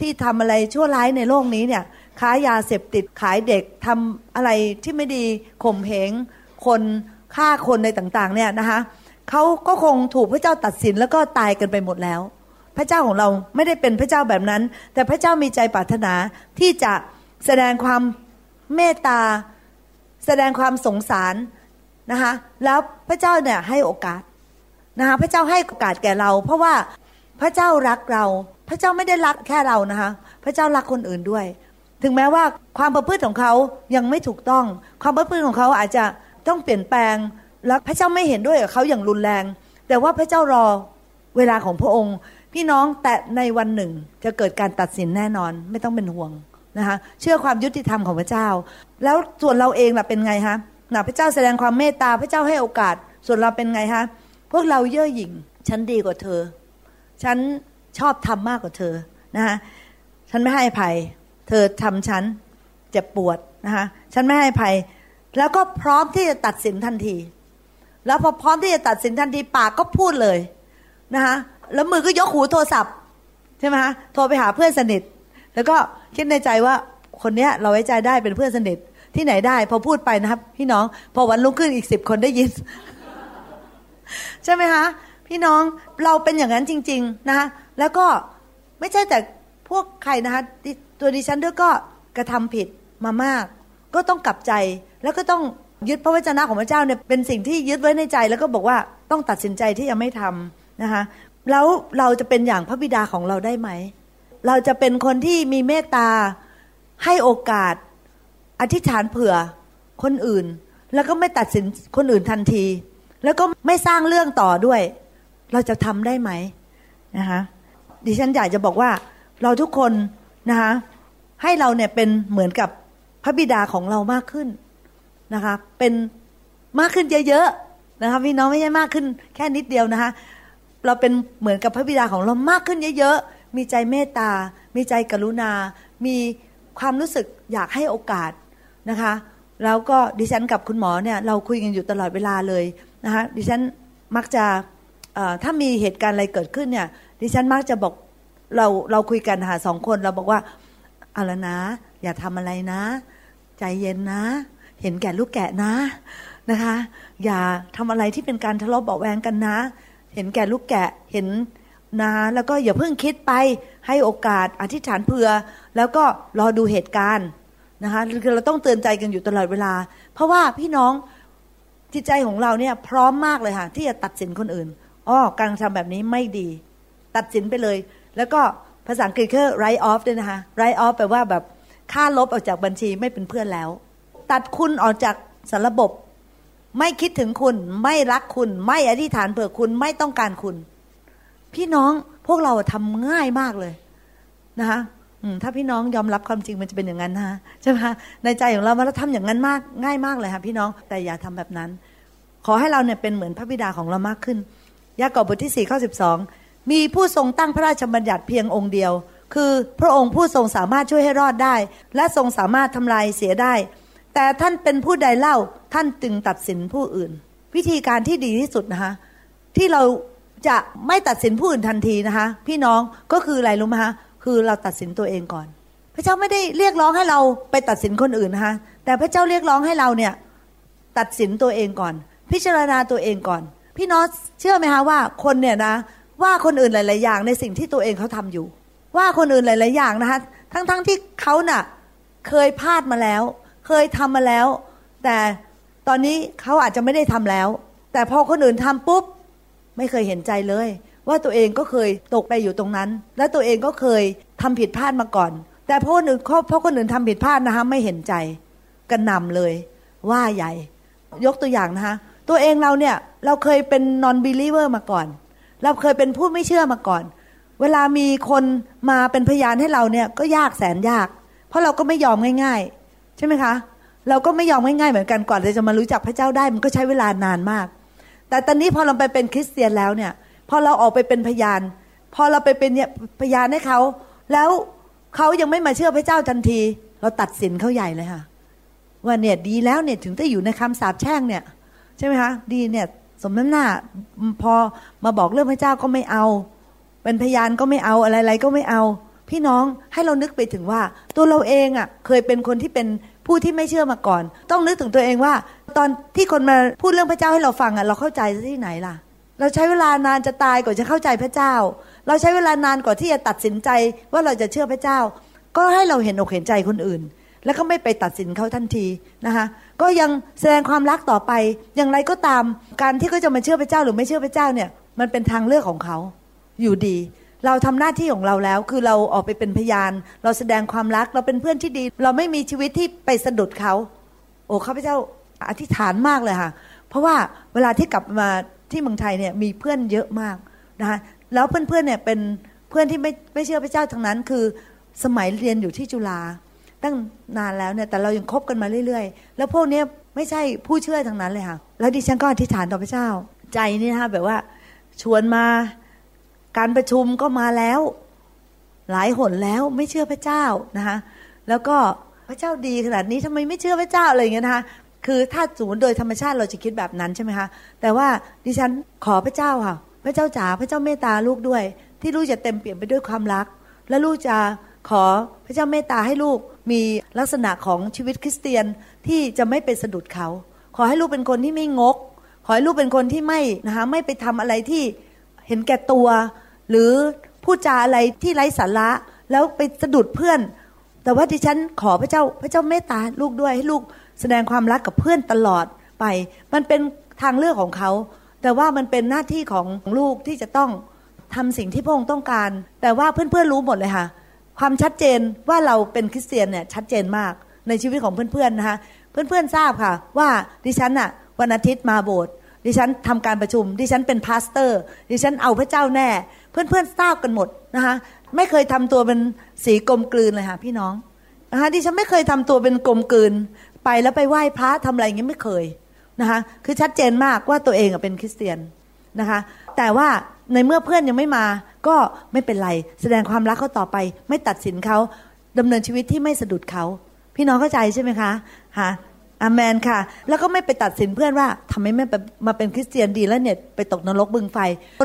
ที่ทำอะไรชั่วร้ายในโลกนี้เนี่ย ค้ายาเสพติดขายเด็กทำอะไรที่ไม่ดีข่มเหงคนฆ่าคนในต่างๆเนี่ยนะคะเขาก็คงถูกพระเจ้าตัดสินแล้วก็ตายกันไปหมดแล้ว พระเจ้าของเราไม่ได้เป็นพระเจ้าแบบนั้น แต่พระเจ้ามีใจปรารถนาที่จะแสดงความเมตตา แสดงความสงสารนะคะแล้วพระเจ้าเนี่ยให้โอกาสนะคะพระเจ้าให้โอกาสแก่เรา เพราะว่าพระเจ้ารักเรา พระเจ้าไม่ได้รักแค่เรานะคะพระเจ้ารักคนอื่นด้วย ถึงแม้ว่าความประพฤติของเขายังไม่ถูกต้อง ความประพฤติของเขาอาจจะต้องเปลี่ยนแปลง แล้วพระเจ้าไม่เห็นด้วยกับเขาอย่างรุนแรง แต่ว่าพระเจ้ารอเวลาของพระองค์ พี่น้องแต่ในวันหนึ่งจะเกิดการตัดสินแน่นอนไม่ต้องเป็นห่วงนะคะเชื่อความยุติธรรมของพระเจ้า แล้วส่วนเราเองล่ะเป็นไงคะนะพระเจ้าแสดงความเมตตาพระเจ้าให้โอกาส ส่วนเราเป็นไงคะพวกเราเย่อหยิ่งฉันดีกว่าเธอ ฉันชอบทำมากกว่าเธอนะคะฉันไม่ให้อภัย เธอทำฉันเจ็บปวดนะคะฉันไม่ให้ภัย แล้วก็พร้อมที่จะตัดสินทันที แล้วพอพร้อมที่จะตัดสินทันทีปากก็พูดเลยนะคะแล้วมือก็ยกหูโทรศัพท์ใช่ไหมคะโทรไปหาเพื่อนสนิท แล้วก็คิดในใจว่าคนเนี้ยเราไว้ใจได้เป็นเพื่อนสนิทที่ไหนได้พอพูดไปนะครับ พี่น้อง พอวันรุ่งขึ้นอีกสิบคนได้ยิน ใช่ไหมคะพี่น้องเราเป็นอย่างนั้นจริง ๆ นะคะแล้วก็ไม่ใช่แต่พวกใครนะคะที่ ตัวดิฉันด้วยก็กระทำผิดมามาก ก็ต้องกลับใจแล้วก็ต้องยึดพระวจนะของพระเจ้าเนี่ยเป็นสิ่งที่ยึดไว้ในใจ แล้วก็บอกว่าต้องตัดสินใจที่จะไม่ทำนะคะแล้วเราจะเป็นอย่างพระบิดาของเราได้ไหม เราจะเป็นคนที่มีเมตตาให้โอกาส อธิษฐานเผื่อคนอื่น แล้วก็ไม่ตัดสินคนอื่นทันที แล้วก็ไม่สร้างเรื่องต่อด้วย เราจะทำได้ไหมนะคะดิฉันอยากจะบอกว่าเราทุกคน นะคะให้เราเนี่ยเป็นเหมือนกับพระบิดาของเรามากขึ้นนะคะเป็นมากขึ้นเยอะๆนะคะพี่น้องไม่ใช่มากขึ้นแค่นิดเดียวนะคะเราเป็นเหมือนกับพระบิดาของเรามากขึ้นเยอะๆมีใจเมตตา มีใจกรุณา มีความรู้สึกอยากให้โอกาสนะคะแล้วก็ดิฉันกับคุณหมอเนี่ยเราคุยกันอยู่ตลอดเวลาเลยนะคะดิฉันมักจะถ้ามีเหตุการณ์อะไรเกิดขึ้นเนี่ยดิฉันมักจะบอก เราเราคุยกันหาสองคนเราบอกว่าเอาละนะ อย่าทำอะไรนะ ใจเย็นนะ เห็นแก่ลูกแกะนะนะคะ อย่าทำอะไรที่เป็นการทะเลาะเบาแวงกันนะ เห็นแก่ลูกแกะเห็นนะแล้วก็อย่าเพิ่งคิดไปให้โอกาสอธิษฐานเผื่อ แล้วก็รอดูเหตุการณ์นะคะคือเราต้องเตือนใจกันอยู่ตลอดเวลา เพราะว่าพี่น้องจิตใจของเราเนี่ยพร้อมมากเลยค่ะที่จะตัดสินคนอื่นอ๋อการทำแบบนี้ไม่ดี ตัดสินไปเลย แล้วก็ภาษาอังกฤษคือ write off ด้วยนะคะ write off แปลว่าแบบค่าลบออกจากบัญชีไม่เป็นเพื่อนแล้ว ตัดคุณออกจากสาระบบ ไม่คิดถึงคุณไม่รักคุณ ไม่อธิษฐานเผื่อคุณไม่ต้องการคุณ พี่น้องพวกเราทำง่ายมากเลยนะคะถ้าพี่น้องยอมรับความจริงมันจะเป็นอย่างนั้นนะใช่ไหมในใจของเราเราทำอย่างนั้นมากง่ายมากเลยค่ะพี่น้องแต่อย่าทำแบบนั้น ขอให้เราเนี่ยเป็นเหมือนพระบิดาของเรามากขึ้นยากอบบทที่สี่ข้อสิบสอง มีผู้ทรงตั้งพระราชบัญญัติเพียงองค์เดียว คือพระองค์ผู้ทรงสามารถช่วยให้รอดได้ และทรงสามารถทำลายเสียได้ แต่ท่านเป็นผู้ใดเล่าท่านจึงตัดสินผู้อื่น วิธีการที่ดีที่สุดนะคะที่เราจะไม่ตัดสินผู้อื่นทันทีนะคะ พี่น้องก็คืออะไรรู้ไหมคะคือเราตัดสินตัวเองก่อน พระเจ้าไม่ได้เรียกร้องให้เราไปตัดสินคนอื่นนะคะแต่พระเจ้าเรียกร้องให้เราเนี่ยตัดสินตัวเองก่อน พิจารณาตัวเองก่อน พี่น้องเชื่อไหมคะว่าคนเนี่ยนะ ว่าคนอื่นหลาย ๆ อย่างในสิ่งที่ตัวเองเขาทำอยู่ ว่าคนอื่นหลาย ๆ อย่างนะคะทั้ง ๆทที่เขาน่ะเคยพลาดมาแล้ว เคยทำมาแล้ว แต่ตอนนี้เขาอาจจะไม่ได้ทำแล้ว แต่พอคนอื่นทำปุ๊บไม่เคยเห็นใจเลย ว่าตัวเองก็เคยตกไปอยู่ตรงนั้น และตัวเองก็เคยทำผิดพลาดมาก่อน แต่พราะคนอื่นเพราะคนอื่นทำผิดพลาดนะคะไม่เห็นใจกันนำเลย ว่าใหญ่ ยกตัวอย่างนะคะตัวเองเราเนี่ยเราเคยเป็น non believer มาก่อน เราเคยเป็นผู้ไม่เชื่อมาก่อน เวลามีคนมาเป็นพยานให้เราเนี่ยก็ยากแสนยาก เพราะเราก็ไม่ยอมง่าย ๆ ใช่ไหมคะ เราก็ไม่ยอมง่ายๆเหมือนกันก่อนจะมารู้จักพระเจ้าได้มันก็ใช้เวลานานมาก แต่ตอนนี้พอเราไปเป็นคริสเตียนแล้วเนี่ยพอเราออกไปเป็นพยาน พอเราไปเป็นพยานให้เขา แล้วเขายังไม่มาเชื่อพระเจ้าทันที เราตัดสินเขาใหญ่เลยค่ะว่าเนี่ยดีแล้วเนี่ยถึงได้อยู่ในคำสาปแช่งเนี่ย ใช่ไหมคะดีเนี่ย สมน้ำหน้าพอมาบอกเรื่องพระเจ้าก็ไม่เอา เป็นพยานก็ไม่เอาอะไรๆก็ไม่เอา พี่น้องให้เรานึกไปถึงว่า ตัวเราเองอะ่ะเคยเป็นคนที่เป็นผู้ที่ไม่เชื่อมาก่อน ต้องนึกถึงตัวเองว่า ตอนที่คนมาพูดเรื่องพระเจ้าให้เราฟังอะ่ะเราเข้าใจที่ไหนล่ะ เราใช้เวลานานจะตายกว่าจะเข้าใจพระเจ้า เราใช้เวลานานกว่าที่จะตัดสินใจว่าเราจะเชื่อพระเจ้า ก็ให้เราเห็นอกเห็นใจคนอื่น แล้วก็ไม่ไปตัดสินเขาทันทีนะคะ ก็ยังแสดงความรักต่อไป อย่างไรก็ตาม การที่เขาจะมาเชื่อพระเจ้าหรือไม่เชื่อพระเจ้าเนี่ย มันเป็นทางเลือกของเขาอยู่ดี เราทำหน้าที่ของเราแล้ว คือเราออกไปเป็นพยาน เราแสดงความรัก เราเป็นเพื่อนที่ดี เราไม่มีชีวิตที่ไปสะดุดเขา โอ้ข้าพเจ้าอธิษฐานมากเลยค่ะ เพราะว่าเวลาที่กลับมาที่เมืองไทยเนี่ยมีเพื่อนเยอะมากนะคะแล้วเพื่อนๆเนี่ยเป็นเพื่อนที่ไม่ไม่เชื่อพระเจ้าทั้งนั้น คือสมัยเรียนอยู่ที่จุฬา ตั้งนานแล้วเนี่ยแต่เรายังคบกันมาเรื่อยๆ แล้วพวกนี้ไม่ใช่ผู้เชื่อทั้งนั้นเลยค่ะ แล้วดิฉันก็อธิษฐานต่อพระเจ้า ใจนี่นะคะแบบว่าชวนมาการประชุมก็มาแล้ว หลายหนแล้วไม่เชื่อพระเจ้านะคะแล้วก็พระเจ้าดีขนาดนี้ทำไมไม่เชื่อพระเจ้าอะไรอย่างเงี้ยนะคะคือถ้าสมมติโดยธรรมชาติเราจะคิดแบบนั้นใช่ไหมคะแต่ว่าดิฉันขอพระเจ้าค่ะ พระเจ้าจ๋าพระเจ้าเมตตาลูกด้วย ที่ลูกจะเต็มเปี่ยมไปด้วยความรัก และลูกจะ ขอพระเจ้าเมตตาให้ลูกมีลักษณะของชีวิตคริสเตียนที่จะไม่เป็นสะดุดเขา ขอให้ลูกเป็นคนที่ไม่งก ขอให้ลูกเป็นคนที่ไม่นะคะไม่ไปทำอะไรที่เห็นแก่ตัว หรือพูดจาอะไรที่ไร้สาระแล้วไปสะดุดเพื่อน แต่ว่าดิฉันขอพระเจ้าพระเจ้าเมตตาลูกด้วยให้ลูกแสดงความรักกับเพื่อนตลอดไป มันเป็นทางเลือกของเขา แต่ว่ามันเป็นหน้าที่ของลูกที่จะต้องทำสิ่งที่พระองค์ต้องการ แต่ว่าเพื่อนๆรู้หมดเลยค่ะ ความชัดเจนว่าเราเป็นคริสเตียนเนี่ยชัดเจนมากในชีวิตของเพื่อนๆนะคะเพื่อนๆทราบค่ะ ว่าดิฉันอะวันอาทิตย์มาโบสถ์ดิฉันทำการประชุม ดิฉันเป็น pastor ดิฉันเอาพระเจ้าแน่ เพื่อนๆทราบกันหมดนะคะไม่เคยทำตัวเป็นสีกลมกลืนเลยค่ะพี่น้องนะคะดิฉันไม่เคยทำตัวเป็นกลมกลืน ไปแล้วไปไหว้พระทำอะไรอย่างเงี้ยไม่เคยนะคะคือชัดเจนมากว่าตัวเองเป็นคริสเตียนนะคะแต่ว่าในเมื่อเพื่อนยังไม่มา ก็ไม่เป็นไร แสดงความรักเขาต่อไป ไม่ตัดสินเขาดำเนินชีวิตที่ไม่สะดุดเขา พี่น้องเข้าใจใช่ไหมคะฮะอามนค่ะ แล้วก็ไม่ไปตัดสินเพื่อนว่าทำไมไม่มาเป็นคริสเตียนดีแล้วเนี่ยไปตกนรกบึงไฟ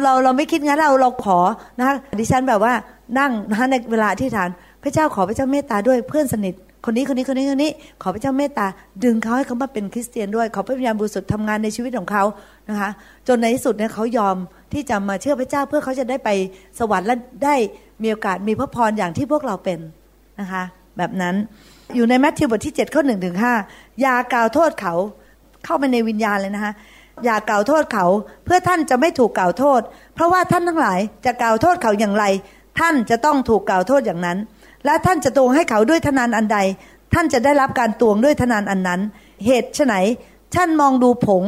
เราเราไม่คิดงั้นเราเราขอนะคะดิฉันแบบว่านั่งนะคะในเวลาที่ฐาน พระเจ้าขอพระเจ้าเมตตาด้วยเพื่อนสนิท คนนี้คนนี้คนนี้คนนี้ ขอพระเจ้าเมตตา ดึงเขาให้เขามาเป็นคริสเตียนด้วย ขอพระวิญญาณบริสุทธิ์ทำงานในชีวิตของเขานะคะ จนในที่สุดเนี่ยเขายอมที่จะมาเชื่อพระเจ้าเพื่อเขาจะได้ไปสวรรค์และได้มีโอกาสมีพระพรอย่างที่พวกเราเป็นนะคะ แบบนั้นอยู่ในแมทธิวบทที่7ข้อหนึ่งถึงห้าอย่ากล่าวโทษเขาเข้าไปในวิญญาณเลยนะคะอย่ากล่าวโทษเขา เพื่อท่านจะไม่ถูกกล่าวโทษ เพราะว่าท่านทั้งหลายจะกล่าวโทษเขาอย่างไร ท่านจะต้องถูกกล่าวโทษอย่างนั้น และท่านจะตวงให้เขาด้วยทนานอันใด ท่านจะได้รับการตวงด้วยทนานอันนั้น เหตุไฉนท่านมองดูผง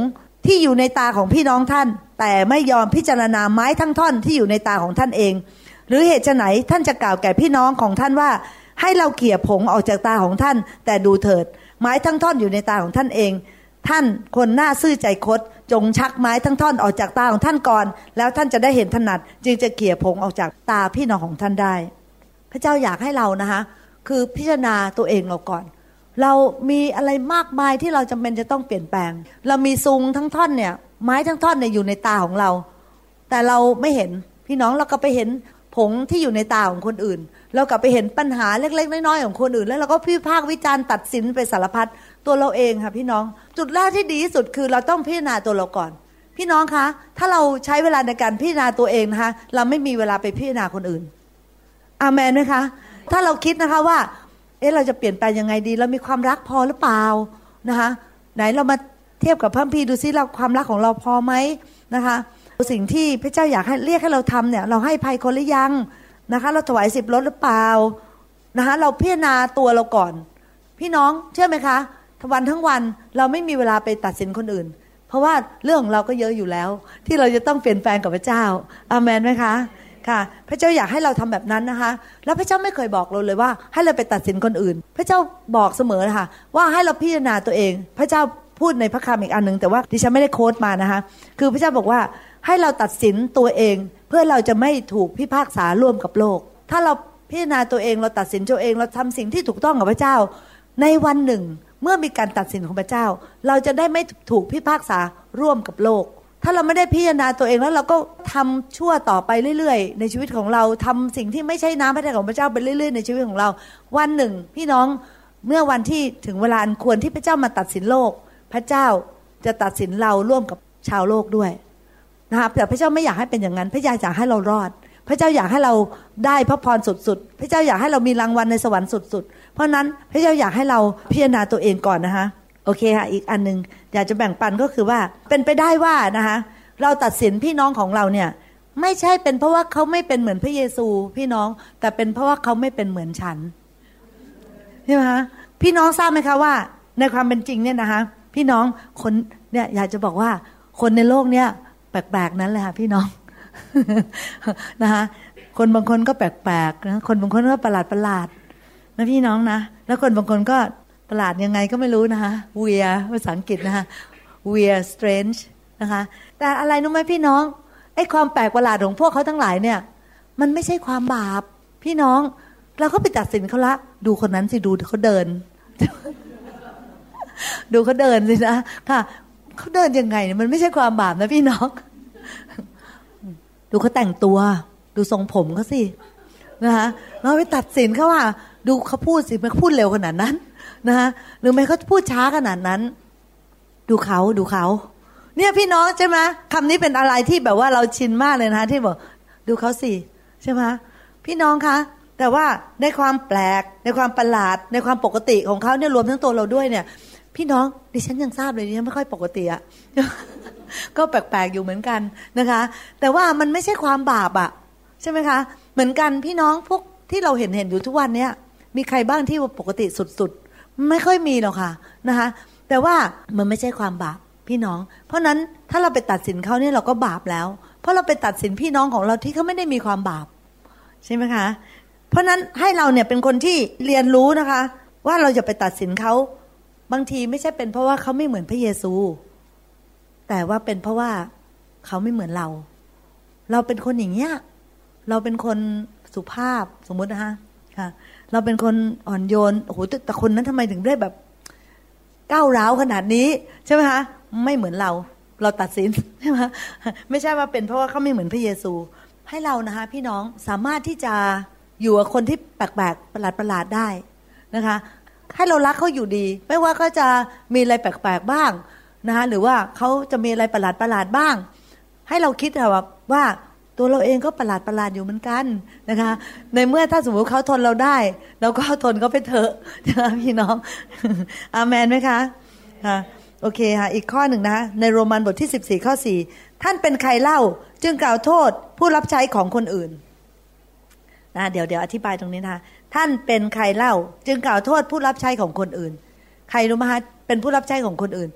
ที่อยู่ในตาของพี่น้องท่าน แต่ไม่ยอมพิจารณาไม้ทั้งท่อนที่อยู่ในตาของท่านเอง หรือเหตุไฉนท่านจะกล่าวแก่พี่น้องของท่านว่า ให้เราเกี่ยผงออกจากตาของท่าน แต่ดูเถิด ไม้ทั้งท่อนอยู่ในตาของท่านเอง ท่านคนหน้าซื่อใจคดจงชักไม้ทั้งท่อนออกจากตาของท่านก่อน แล้วท่านจะได้เห็นถนัด จึงจะเกี่ยผงออกจากตาพี่น้องของท่านได้ พระเจ้าอยากให้เรานะคะคือพิจารณาตัวเองเราก่อน เรามีอะไรมากมายที่เราจำเป็นจะต้องเปลี่ยนแปลง เรามีซุงทั้งท่อนเนี่ย ไม้ทั้งท่อนเนี่ยอยู่ในตาของเรา แต่เราไม่เห็นพี่น้องเราก็ไปเห็นผงที่อยู่ในตาของคนอื่น เรากลับไปเห็นปัญหาเล็กๆน้อยๆของคนอื่น แล้วเราก็พิพากวิจารณ์ตัดสินไปสารพัดตัวเราเองค่ะพี่น้องจุดแรกที่ดีที่สุดคือเราต้องพิจารณาตัวเราก่อน พี่น้องคะ ถ้าเราใช้เวลาในการพิจารณาตัวเองนะคะเราไม่มีเวลาไปพิจารณาคนอื่น อาเมนไหมคะ ถ้าเราคิดนะคะว่า เอ๊ะเราจะเปลี่ยนแปลงยังไงดีเรามีความรักพอหรือเปล่านะคะ ไหนเรามาเทียบกับพระพีดูซิเราความรักของเราพอไหมนะคะสิ่งที่พระเจ้าอยากให้เรียกให้เราทำเนี่ยเราให้ภัยคนหรือยังนะคะ เราถวายสิบลดหรือเปล่านะคะเราพิจารณาตัวเราก่อน พี่น้องเชื่อไหมคะวันทั้งวันเราไม่มีเวลาไปตัดสินคนอื่น เพราะว่าเรื่องของเราก็เยอะอยู่แล้ว ที่เราจะต้องเปลี่ยนแปลงกับพระเจ้าอาเมนไหมคะ ค่ะ พระเจ้าอยากให้เราทำแบบนั้นนะคะ แล้วพระเจ้าไม่เคยบอกเราเลยว่า ให้เราไปตัดสินคนอื่น พระเจ้าบอกเสมอนะคะว่าให้เราพิจารณาตัวเอง พระเจ้าพูดในพระคำอีกอันหนึ่งแต่ว่าดิฉันไม่ได้โค้ดมานะคะ คือพระเจ้าบอกว่าให้เราตัดสินตัวเอง เพื่อเราจะไม่ถูกพิพากษาร่วมกับโลก ถ้าเราพิจารณาตัวเองเราตัดสินตัวเองเราทำสิ่งที่ถูกต้องกับพระเจ้า ในวันหนึ่ง เมื่อมีการตัดสินของพระเจ้า เราจะได้ไม่ถูกพิพากษาร่วมกับโลก ถ้าเราไม่ได้พิจารณาตัวเองแล้วเราก็ทำชั่วต่อไปเรื่อย ๆ ในชีวิตของเราทำสิ่งที่ไม่ใช่น้ำพระทัยของพระเจ้าไปเรื่อยๆ ในชีวิตของเรา วันหนึ่ง พี่น้องเมื่อวันที่ถึงเวลาอันควรที่พระเจ้ามาตัดสินโลก พระเจ้าจะตัดสินเราร่วมกับชาวโลกด้วยนะครับแต่พระเจ้าไม่อยากให้เป็นอย่างนั้น พระเจ้าอยากให้เรารอด พระเจ้าอยากให้เราได้พระพรสุดๆ พระเจ้าอยากให้เรามีรางวัลในสวรรค์สุดๆ เพราะนั้นพระเจ้าอยากให้เราพิจารณาตัวเองก่อนนะคะ โอเคค่ะ อีกอันหนึ่งอยากจะแบ่งปันก็คือว่า เป็นไปได้ว่านะคะเราตัดสินพี่น้องของเราเนี่ย ไม่ใช่เป็นเพราะว่าเขาไม่เป็นเหมือนพระเยซูพี่น้อง แต่เป็นเพราะว่าเขาไม่เป็นเหมือนฉันใช่ไหมคะพี่น้องทราบไหมคะว่า ในความเป็นจริงเนี่ยนะคะ พี่น้องคนเนี่ยอยากจะบอกว่าคนในโลกเนี่ยแปลกๆนั้นเลยค่ะพี่น้องนะคะคนบางคนก็แปลกๆนะคนบางคนก็ประหลาดประหลาดนะพี่น้องนะแล้วคนบางคนก็ ประหลาดยังไงก็ไม่รู้นะคะ weird ภาษาอังกฤษนะคะ weird strange นะคะ แต่อะไรรู้ไหมพี่น้องไอ้ความแปลกประหลาดของพวกเขาทั้งหลายเนี่ย มันไม่ใช่ความบาป พี่น้อง เราก็ไปตัดสินเขาละ ดูคนนั้นสิดูเขาเดิน ดูเขาเดินสินะค่ะเขาเดินยังไงเนี่ยมันไม่ใช่ความบาปนะพี่น้อง ดูเขาแต่งตัว ดูทรงผมเขาสินะคะเราไปตัดสินเขาว่า ดูเขาพูดสิมันพูดเร็วขนาดนั้น นะคะหรือไม่เขาพูดช้าขนาดนั้น ดูเขาดูเขา เนี่ยพี่น้องใช่ไหมคำนี้เป็นอะไรที่แบบว่าเราชินมากเลยนะที่บอกดูเขาสิใช่ไหมพี่น้องคะแต่ว่าในความแปลกในความประหลาด ในความปกติของเขาเนี่ยรวมทั้งตัวเราด้วยเนี่ย พี่น้องดิฉันยังทราบเลยดิฉันไม่ค่อยปกติอะก็แปลกๆอยู่เหมือนกันนะคะ แต่ว่ามันไม่ใช่ความบาปอะใช่ไหมคะ เหมือนกันพี่น้องพวกที่เราเห็นเห็นอยู่ทุกวันเนี้ยมีใครบ้างที่ปกติสุดๆ ไม่ค่อยมีหรอกค่ะนะคะ แต่ว่ามันไม่ใช่ความบาปพี่น้อง เพราะนั้นถ้าเราไปตัดสินเขาเนี่ยเราก็บาปแล้ว เพราะเราไปตัดสินพี่น้องของเราที่เขาไม่ได้มีความบาป ใช่ไหมคะ เพราะนั้นให้เราเนี่ยเป็นคนที่เรียนรู้นะคะ ว่าเราจะไปตัดสินเขาบางทีไม่ใช่เป็นเพราะว่าเขาไม่เหมือนพระเยซู แต่ว่าเป็นเพราะว่าเขาไม่เหมือนเรา เราเป็นคนอย่างเงี้ยเราเป็นคนสุภาพสมมุตินะคะ ค่ะ เราเป็นคนอ่อนโยนโอ้โหแต่คนนั้นทำไมถึงได้แบบก้าวร้าวขนาดนี้ ใช่ไหมคะไม่เหมือนเรา เราตัดสินใช่ไหมไม่ใช่ว่าเป็นเพราะว่าเขาไม่เหมือนพระเยซู ให้เรานะคะพี่น้องสามารถที่จะอยู่กับคนที่แปลกๆประหลาดประหลาดได้นะคะให้เรารักเขาอยู่ดี ไม่ว่าเขาจะมีอะไรแปลกๆบ้างนะคะหรือว่าเขาจะมีอะไรประหลาดประหลาดบ้าง ให้เราคิดว่าว่า ตัวเราเองก็ประหลาดประหลาดอยู่เหมือนกันนะคะ ในเมื่อถ้าสมมติเขาทนเราได้ เราก็ทนเขาไปเถอะนะพี่น้องอาเมนไหมคะค่ะโอเคค่ะอีกข้อหนึ่งนะในโรมันบทที่ 14 ข้อ 4 ท่านเป็นใครเล่า จึงกล่าวโทษผู้รับใช้ของคนอื่นนะเดี๋ยวเดี๋ยวอธิบายตรงนี้นะท่านเป็นใครเล่า จึงกล่าวโทษผู้รับใช้ของคนอื่น ใครรู้ไหมคะเป็นผู้รับใช้ของคนอื่น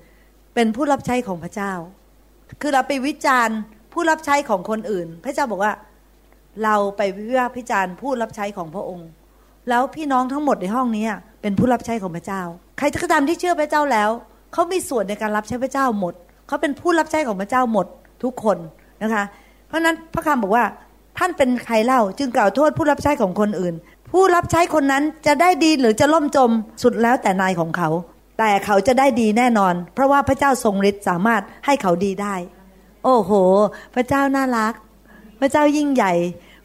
เป็นผู้รับใช้ของพระเจ้า คือเราไปวิจารณ์ ผู้รับใช้ของคนอื่น พระเจ้าบอกว่า เราไปวิพากษ์วิจารณ์ผู้รับใช้ของพระองค์ แล้วพี่น้องทั้งหมดในห้องนี้เป็นผู้รับใช้ของพระเจ้า ใครก็ตามที่เชื่อพระเจ้าแล้วเขามีส่วนในการรับใช้พระเจ้าหมดเขาเป็นผู้รับใช้ของพระเจ้าหมดทุกคนนะคะ เพราะนั้นพระคำบอกว่าท่านเป็นใครเล่าจึงกล่าวโทษผู้รับใช้ของคนอื่น ผู้รับใช้คนนั้นจะได้ดีหรือจะล่มจมสุดแล้วแต่นายของเขา แต่เขาจะได้ดีแน่นอน เพราะว่าพระเจ้าทรงฤทธิ์สามารถให้เขาดีได้ โอ้โห พระเจ้าน่ารัก พระเจ้ายิ่งใหญ่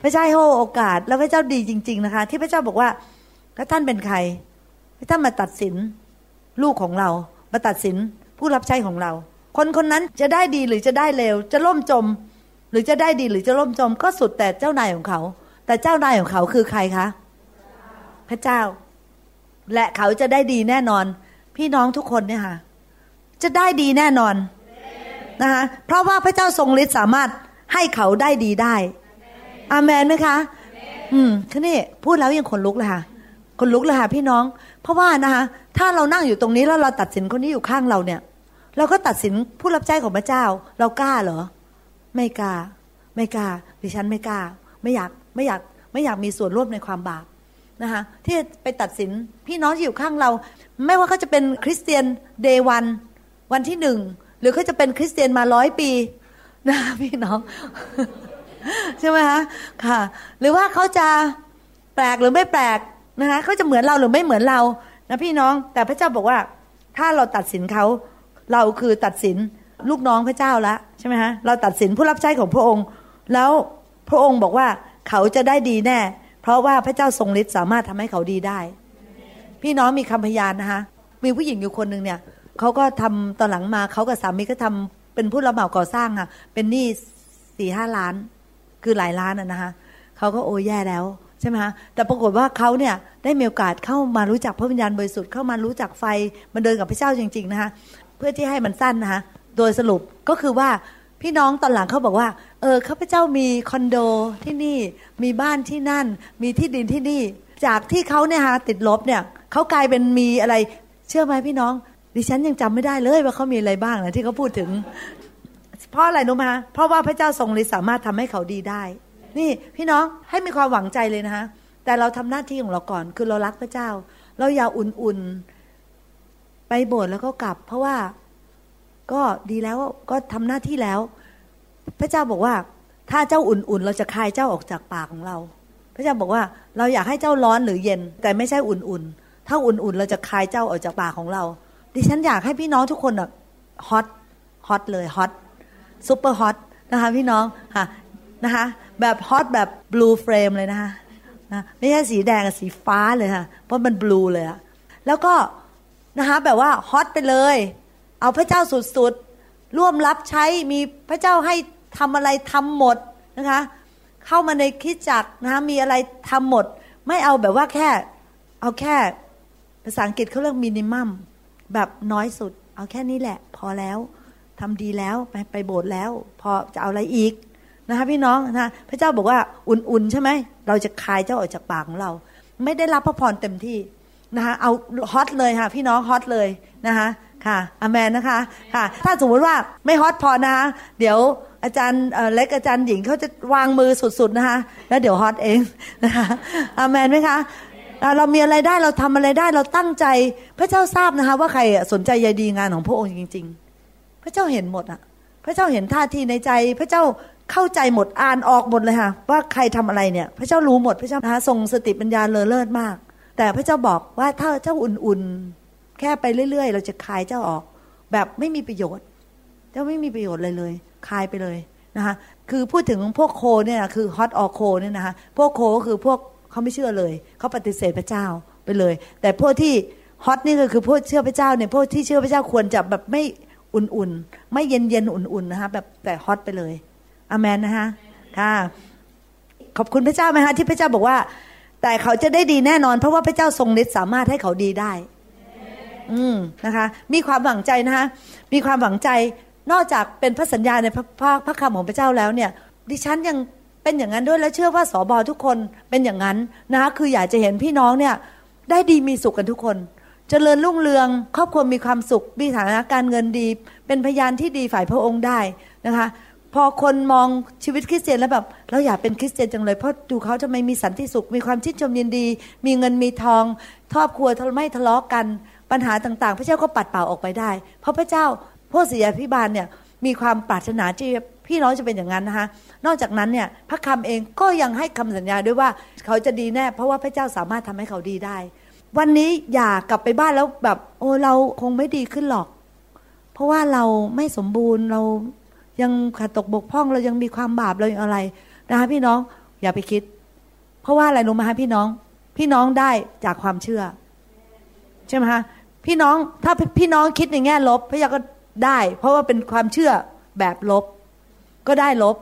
พระเจ้าให้โอกาส แล้วพระเจ้าดีจริง ๆ นะคะ ที่พระเจ้าบอกว่าถ้าท่านเป็นใครท่านมาตัดสินลูกของเรา มาตัดสินผู้รับใช้ของเรา คนคนนั้นจะได้ดีหรือจะได้เลวจะล่มจม หรือจะได้ดีหรือจะล่มจม ก็สุดแต่เจ้านายของเขา แต่เจ้านายของเขาคือใครคะพระเจ้า และเขาจะได้ดีแน่นอน พี่น้องทุกคนเนี่ยค่ะ จะได้ดีแน่นอน นะคะเพราะว่าพระเจ้าทรงฤทธิ์สามารถให้เขาได้ดีได้อาเมนไหมคะ อืมคือนี่พูดแล้วยังขนลุกเลยค่ะขนลุกเลยค่ะพี่น้อง เพราะว่านะคะถ้าเรานั่งอยู่ตรงนี้แล้วเราตัดสินคนที่อยู่ข้างเราเนี่ย เราก็ตัดสินผู้รับใช้ของพระเจ้า เรากล้าเหรอ ไม่กล้า ไม่กล้า ดิฉันไม่กล้า ไม่อยากไม่อยากไม่อยากมีส่วนร่วมในความบาปนะคะที่ไปตัดสินพี่น้องที่อยู่ข้างเรา ไม่ว่าเขาจะเป็นคริสเตียนเดวันวันที่หนึ่ง หรือเขาจะเป็นคริสเตียนมาร้อยปีนะพี่น้อง ใช่ไหมคะค่ะ หรือว่าเขาจะแปลกหรือไม่แปลกนะคะเขาจะเหมือนเราหรือไม่เหมือนเรานะพี่น้อง แต่พระเจ้าบอกว่า ถ้าเราตัดสินเขาเราคือตัดสินลูกน้องพระเจ้าแล้วใช่ไหมฮะเราตัดสินผู้รับใช้ของพระองค์ แล้วพระองค์บอกว่าเขาจะได้ดีแน่ เพราะว่าพระเจ้าทรงฤทธิ์สามารถทำให้เขาดีได้ พี่น้องมีคำพยานนะคะมีผู้หญิงอยู่คนหนึ่งเนี่ย เขาก็ทำตอนหลังมาเขากับสามีก็ทำเป็นผู้รับเหมาก่อสร้างค่ะ เป็นหนี้สี่ห้าล้าน คือหลายล้านอะนะคะเขาก็โอ้แย่แล้วใช่ไหมคะแต่ปรากฏว่าเขาเนี่ยได้มีโอกาสเข้ามารู้จักพระวิญญาณบริสุทธิ์เข้ามารู้จักไฟมันเดินกับพระเจ้าจริง ๆ นะคะเพื่อที่ให้มันสั้นนะคะโดยสรุปก็คือว่าพี่น้องตอนหลังเขาบอกว่า เออข้าพเจ้ามีคอนโดที่นี่มีบ้านที่นั่น มีที่ดินที่นี่ จากที่เขาเนี่ยฮะติดลบเนี่ยเขากลายเป็นมีอะไร เชื่อไหมพี่น้อง ดิฉันยังจำไม่ได้เลยว่าเขามีอะไรบ้างนะที่เขาพูดถึง เพราะอะไรรู้ไหมเพราะว่าพระเจ้าทรงฤทธิ์สามารถทำให้เขาดีได้ นี่พี่น้องให้มีความหวังใจเลยนะคะแต่เราทำหน้าที่ของเราก่อน คือเรารักพระเจ้า เราอย่าอุ่นๆไปโบสถ์แล้วก็กลับ เพราะว่าก็ดีแล้วก็ทำหน้าที่แล้ว พระเจ้าบอกว่า ถ้าเจ้าอุ่นๆ เราจะคายเจ้าออกจากปากของเรา พระเจ้าบอกว่า เราอยากให้เจ้าร้อนหรือเย็น แต่ไม่ใช่อุ่นๆ ถ้าอุ่นๆ เราจะคายเจ้าออกจากปากของเรา ดิฉันอยากให้พี่น้องทุกคนอะ hot hot เลย hot super hot นะคะพี่น้องค่ะนะคะแบบ hot แบบ blue flame เลยนะคะนะไม่ใช่สีแดงสีฟ้าเลยค่ะ เพราะมัน blue เลยอะแล้วก็นะคะแบบว่า hot ไปเลย เอาพระเจ้าสุดๆ ร่วมรับใช้มีพระเจ้าให้ทำอะไรทำหมดนะคะ เข้ามาในคริสตจักรนะคะมีอะไรทำหมด ไม่เอาแบบว่าแค่ เอาแค่ภาษาอังกฤษเขาเรียกมินิมัม แบบน้อยสุด เอาแค่นี้แหละ พอแล้วทำดีแล้วไปไปโบสถ์แล้ว พอจะเอาอะไรอีกนะคะพี่น้องนะพระเจ้าบอกว่าอุ่นๆใช่ไหมเราจะคายเจ้าออกจากปากของเรา ไม่ได้รับพระพรเต็มที่นะคะเอาฮอตเลยค่ะ พี่น้องฮอตเลยนะคะค่ะอเมนนะคะค่ะ ถ้าสมมติว่าไม่ฮอตพอนะคะเดี๋ยวอาจารย์เล็กอาจารย์หญิงเขาจะวางมือสุดๆนะคะแล้วเดี๋ยวฮอตเองนะคะอเมนไหมคะ เรามีอะไรได้เราทำอะไรได้เราตั้งใจ พระเจ้าทราบนะคะว่าใครสนใจใยดีงานของพระองค์จริง ๆ พระเจ้าเห็นหมดอะ พระเจ้าเห็นท่าทีในใจ พระเจ้าเข้าใจหมดอ่านออกหมดเลยค่ะว่าใครทำอะไรเนี่ย พระเจ้ารู้หมดพระเจ้านะคะทรงสติปัญญาเลอเลิศมาก แต่พระเจ้าบอกว่าถ้าเจ้าอุ่นๆ แค่ไปเรื่อย ๆ เราจะคายเจ้าออก แบบไม่มีประโยชน์เจ้าไม่มีประโยชน์เลยเลยคายไปเลยนะคะคือพูดถึงพวกโคเนี่ยคือฮอตออโคเนี่ยนะคะพวกโคก็คือพวก เขาไม่เชื่อเลย เขาปฏิเสธพระเจ้าไปเลย แต่พวกที่ฮอตนี่ก็คือพวกเชื่อพระเจ้าเนี่ยพวกที่เชื่อพระเจ้าควรจะแบบไม่อุ่นๆ ไม่เย็นๆ อุ่นๆ นะคะแบบแต่ฮอตไปเลยอเมนนะคะค่ะขอบคุณพระเจ้าไหมคะที่พระเจ้าบอกว่า แต่เขาจะได้ดีแน่นอน เพราะว่าพระเจ้าทรงฤทธิ์สามารถให้เขาดีได้ อืมนะคะ มีความหวังใจนะคะมีความหวังใจนอกจากเป็นพระสัญญาในพระพระพระคำของพระเจ้าแล้วเนี่ย ดิฉันยัง เป็นอย่างนั้นด้วยและเชื่อว่าสอบอทุกคนเป็นอย่างนั้นนะคะคืออยากจะเห็นพี่น้องเนี่ยได้ดีมีสุขกันทุกคนจเจริญรุ่งเรือง ครอบครัวมีความสุขมีฐานะการเงินดี เป็นพยานที่ดีฝ่ายพระองค์ได้นะคะ พอคนมองชีวิตคริสเตียนแล้วแบบเราอยากเป็นคริสเตียนจังเลยเพราะดูเขาทำไมมีสันติสุข มีความชื่นชมยินดี มีเงินมีทองครอบครัวไม่ทะเลาะกันปัญหาต่างๆ พระเจ้าก็ปัดเป่าออกไปได้ เพราะพระเจ้าพวกศิยาพิบาลเนี่ยมีความปรารถนาที่ พี่น้องจะเป็นอย่างนั้นนะคะนอกจากนั้นเนี่ยพระคำเองก็ยังให้คำสัญญาด้วยว่าเขาจะดีแน่ เพราะว่าพระเจ้าสามารถทำให้เขาดีได้ วันนี้อย่ากลับไปบ้านแล้วแบบ โอ้เราคงไม่ดีขึ้นหรอก เพราะว่าเราไม่สมบูรณ์เรายังขาดตกบกพร่องเรายังมีความบาปเราอย่างอะไรนะคะพี่น้องอย่าไปคิด เพราะว่าอะไรรู้ไหมคะพี่น้อง พี่น้องได้จากความเชื่อ ใช่ไหมคะพี่น้องถ้าพี่น้องคิดในแง่ลบพระยาก็ได้ เพราะว่าเป็นความเชื่อแบบลบ ก็ได้ลบ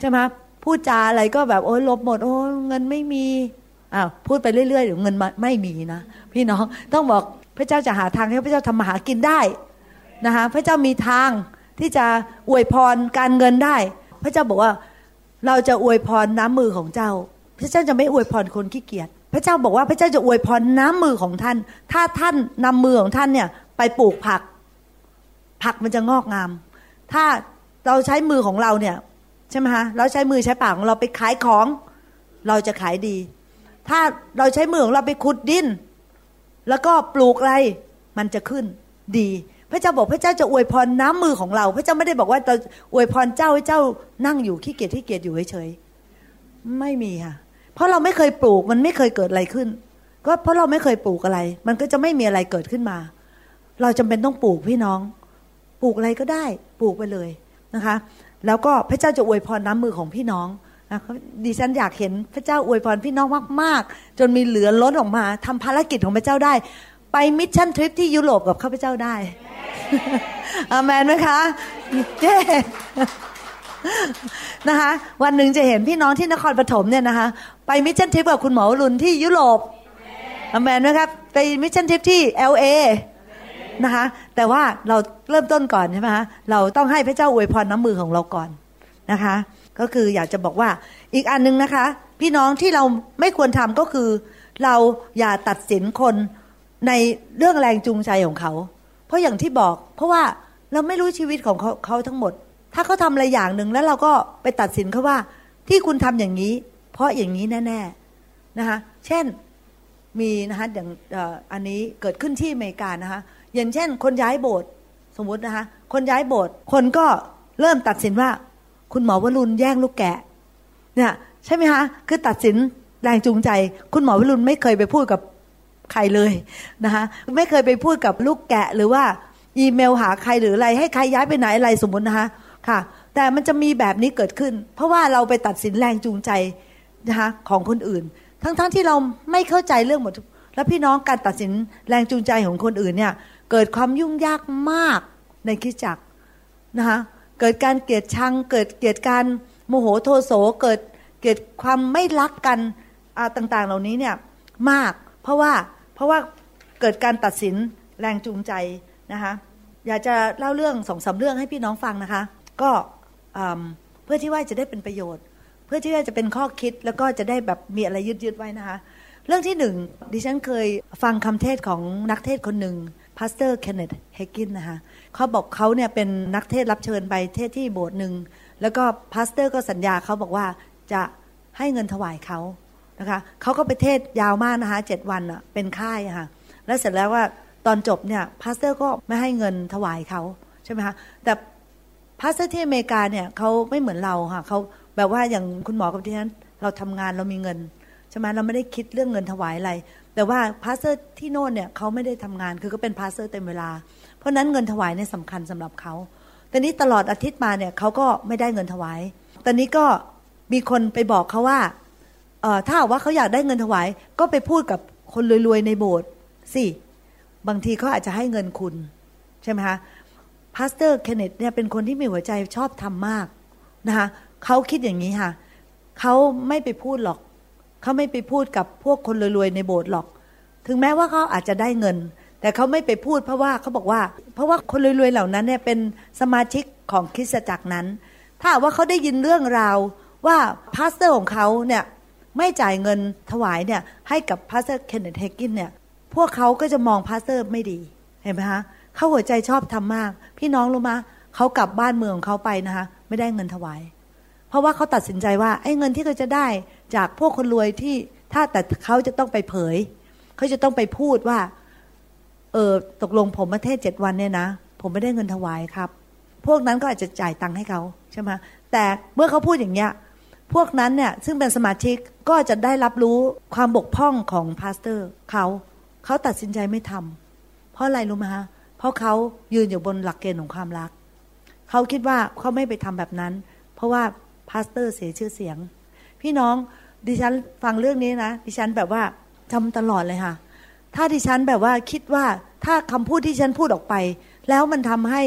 ใช่ไหมพูดจาอะไรก็แบบโอ้ยลบหมด โอ้เงินไม่มีอ้าวพูดไปเรื่อยๆเดี๋ยวเงินไม่มีนะพี่น้องต้องบอกพระเจ้าจะหาทางให้พระเจ้าทำมาหากินได้นะคะพระเจ้ามีทางที่จะอวยพรการเงินได้ พระเจ้าบอกว่าเราจะอวยพรน้ำมือของเจ้า พระเจ้าจะไม่อวยพรคนขี้เกียจพระเจ้าบอกว่าพระเจ้าจะอวยพรน้ำมือของท่าน ถ้าท่านนำมือของท่านเนี่ยไปปลูกผัก ผักมันจะงอกงาม ถ้า เราใช้มือของเราเนี่ยใช่ไหมฮะเราใช้มือใช้ปากของเราไปขายของ เราจะขายดี ถ้าเราใช้มือของเราไปขุดดิน แล้วก็ปลูกอะไรมันจะขึ้นดี พระเจ้าบอกพระเจ้าจะอวยพรน้ำมือของเรา พระเจ้าไม่ได้บอกว่าจะอวยพรเจ้าให้เจ้านั่งอยู่ขี้เกียจขี้เกียจอยู่เฉยๆไม่มีค่ะ เพราะเราไม่เคยปลูกมันไม่เคยเกิดอะไรขึ้น ก็เพราะเราไม่เคยปลูกอะไร มันก็จะไม่มีอะไรเกิดขึ้นมา เราจำเป็นต้องปลูกพี่น้อง ปลูกอะไรก็ได้ ปลูกไปเลย นะคะ แล้วก็พระเจ้าจะอวยพรน้ำมือของพี่น้องนะดิฉันอยากเห็นพระเจ้าอวยพรพี่น้องมาก ๆ จนมีเหลือล้นออกมาทำภารกิจของพระเจ้าได้ ไป mission trip ที่ยุโรปกับข้าพเจ้าได้อาเมนไหมคะเย้นะคะ วันหนึ่งจะเห็นพี่น้องที่นครปฐมเนี่ยนะคะ ไป mission trip กับคุณหมอรุนที่ยุโรปอาเมนไหมครับ ไป mission trip ที่ LA นะคะ แต่ว่าเราเริ่มต้นก่อนใช่ไหมคะเราต้องให้พระเจ้าอวยพรน้ำมือของเราก่อนนะคะ ก็คืออยากจะบอกว่าอีกอันนึงนะคะ พี่น้องที่เราไม่ควรทำก็คือ เราอย่าตัดสินคนในเรื่องแรงจูงใจของเขา เพราะอย่างที่บอก เพราะว่าเราไม่รู้ชีวิตของเขาเขาทั้งหมด ถ้าเขาทำอะไรอย่างหนึ่งแล้วเราก็ไปตัดสินเขาว่า ที่คุณทำอย่างนี้ เพราะอย่างนี้แน่ๆนะคะเช่นมีนะคะอย่างอันนี้เกิดขึ้นที่อเมริกานะคะ อย่างเช่น คนย้ายโบสถ์สมมตินะคะ คนย้ายโบสถ์คนก็เริ่มตัดสินว่า คุณหมอวรุณแย่งลูกแกะ เนี่ยใช่ไหมคะคือตัดสินแรงจูงใจ คุณหมอวรุณไม่เคยไปพูดกับใครเลยนะคะไม่เคยไปพูดกับลูกแกะหรือว่าอีเมลหาใครหรืออะไรให้ใครย้ายไปไหนอะไรสมมตินะคะค่ะ แต่มันจะมีแบบนี้เกิดขึ้น เพราะว่าเราไปตัดสินแรงจูงใจนะคะของคนอื่น ทั้งๆทที่เราไม่เข้าใจเรื่องหมดแล้วพี่น้องการตัดสินแรงจูงใจของคนอื่นเนี่ย เกิดความยุ่งยากมากในคิดจักนะคะเกิดการเกลียดชัง เกิดเกลียดการโมโหโทโสเกิดเกิดความไม่รักกันต่างๆ เหล่านี้เนี่ยมาก เพราะว่าเพราะว่าเกิดการตัดสินแรงจูงใจนะคะอยากจะเล่าเรื่องสองสาเรื่องให้พี่น้องฟังนะคะ ก็เพื่อที่ว่าจะได้เป็นประโยชน์ เพื่อที่ว่าจะเป็นข้อคิดแล้วก็จะได้แบบมีอะไรยึดๆไว้นะคะ เรื่องที่หนึ่งดิฉันเคยฟังคำเทศน์ของนักเทศน์คนหนึ่ง pastor Kenneth Hagin นะคะเขาบอกเขาเนี่ยเป็นนักเทศน์รับเชิญไปเทศน์ที่โบสถ์หนึ่ง แล้วก็ pastor ก็สัญญาเขาบอกว่าจะให้เงินถวายเขานะคะเขาก็ไปเทศน์ยาวมากนะคะเจ็ดวันอะเป็นค่ายค่ะแล้วเสร็จแล้วว่าตอนจบเนี่ย pastor ก็ไม่ให้เงินถวายเขาใช่ไหมคะแต่ pastor ที่อเมริกาเนี่ยเขาไม่เหมือนเราค่ะเขาแบบว่าอย่างคุณหมอกับที่นั้นเราทำงานเรามีเงินใช่ไหมเราไม่ได้คิดเรื่องเงินถวายอะไรแต่ว่า pastor ที่โน่นเนี่ยเขาไม่ได้ทำงานคือก็เป็น pastor เต็มเวลา เพราะนั้นเงินถวายเนี่ยสำคัญสำหรับเขาแต่นี้ตลอดอาทิตย์มาเนี่ยเขาก็ไม่ได้เงินถวายตอนนี้ก็มีคนไปบอกเขาว่าเออถ้าว่าเขาอยากได้เงินถวาย ก็ไปพูดกับคนรวยๆในโบสถ์สิบางทีเขาอาจจะให้เงินคุณ ใช่ไหมคะ pastor Kenneth เนี่ยเป็นคนที่มีหัวใจชอบธรรมมากนะคะเขาคิดอย่างนี้ค่ะเขาไม่ไปพูดหรอก เขาไม่ไปพูดกับพวกคนรวยๆในโบสถ์หรอก ถึงแม้ว่าเขาอาจจะได้เงิน แต่เขาไม่ไปพูดเพราะว่าเขาบอกว่า เพราะว่าคนรวยๆเหล่านั้นเนี่ยเป็นสมาชิกของคริสตจักรนั้น ถ้าว่าเขาได้ยินเรื่องราวว่า pastor ของเขาเนี่ยไม่จ่ายเงินถวายเนี่ยให้กับ pastor Kenneth Hagin เนี่ยพวกเขาก็จะมอง pastor ไม่ดีเห็นไหมคะเขาหัวใจชอบธรรมมาก พี่น้องรู้มะเขากลับบ้านเมืองของเขาไปนะคะไม่ได้เงินถวาย เพราะว่าเขาตัดสินใจว่าไอ้เงินที่เขาจะได้ จากพวกคนรวยที่ถ้าแต่เขาจะต้องไปเผย เขาจะต้องไปพูดว่า เออตกลงผมมาเทศน์เจ็ดวันเนี่ยนะ ผมไม่ได้เงินถวายครับ พวกนั้นก็อาจจะจ่ายตังค์ให้เขาใช่ไหมแต่เมื่อเขาพูดอย่างเงี้ยพวกนั้นเนี่ยซึ่งเป็นสมาชิกก็จะได้รับรู้ความบกพร่องของ pastor เขาเขาตัดสินใจไม่ทำเพราะอะไรรู้ไหมฮะเพราะเขายืนอยู่บนหลักเกณฑ์ของความรัก เขาคิดว่าเขาไม่ไปทำแบบนั้น เพราะว่า pastor เสียชื่อเสียง พี่น้อง ดิฉันฟังเรื่องนี้นะ ดิฉันแบบว่าจำตลอดเลยค่ะ ถ้าดิฉันแบบว่าคิดว่าถ้าคำพูดที่ฉันพูดออกไป แล้วมันทำให้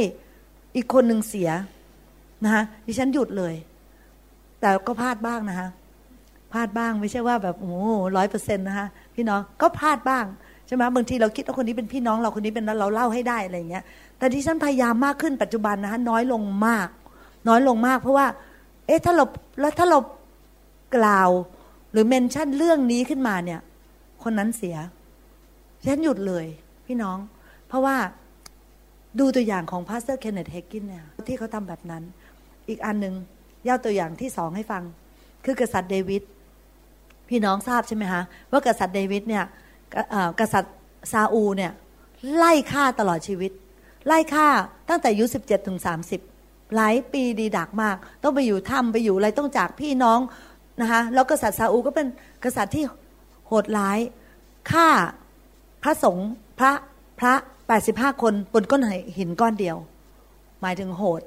อีกคนหนึ่งเสียนะคะดิฉันหยุดเลย แต่ก็พลาดบ้างนะคะพลาดบ้างไม่ใช่ว่าแบบโอ้ร้อยเปอร์เซ็นต์นะคะพี่น้องก็พลาดบ้างใช่ไหมบางทีเราคิดว่าคนนี้เป็นพี่น้องเราคนนี้เป็นเราเล่าให้ได้อะไรเงี้ย แต่ดิฉันพยายามมากขึ้นปัจจุบันนะคะน้อยลงมาก น้อยลงมาก เพราะว่า เอ๊ะถ้าเราแล้วถ้าเรากล่าว หรือเมนชั่นเรื่องนี้ขึ้นมาเนี่ย คนนั้นเสียฉันหยุดเลย พี่น้อง เพราะว่าดูตัวอย่างของ pastor Kenneth Hagin เนี่ยที่เขาทำแบบนั้น อีกอันหนึ่งยกตัวอย่างที่สองให้ฟัง คือกษัตริย์เดวิดพี่น้องทราบใช่ไหมคะว่ากษัตริย์เดวิดเนี่ยกษัตริย์ซาอูเนี่ยไล่ฆ่าตลอดชีวิต ไล่ฆ่าตั้งแต่อายุสิบเจ็ดถึงสามสิบหลายปีดีดักมาก ต้องไปอยู่ถ้ำไปอยู่อะไรต้องจากพี่น้อง นะคะแล้วกษัตริย์ซาอูก็เป็นกษัตริย์ที่โหดร้ายฆ่าพระสงฆ์พระพระ85 คนบนก้อนหินก้อนเดียว หมายถึงโหด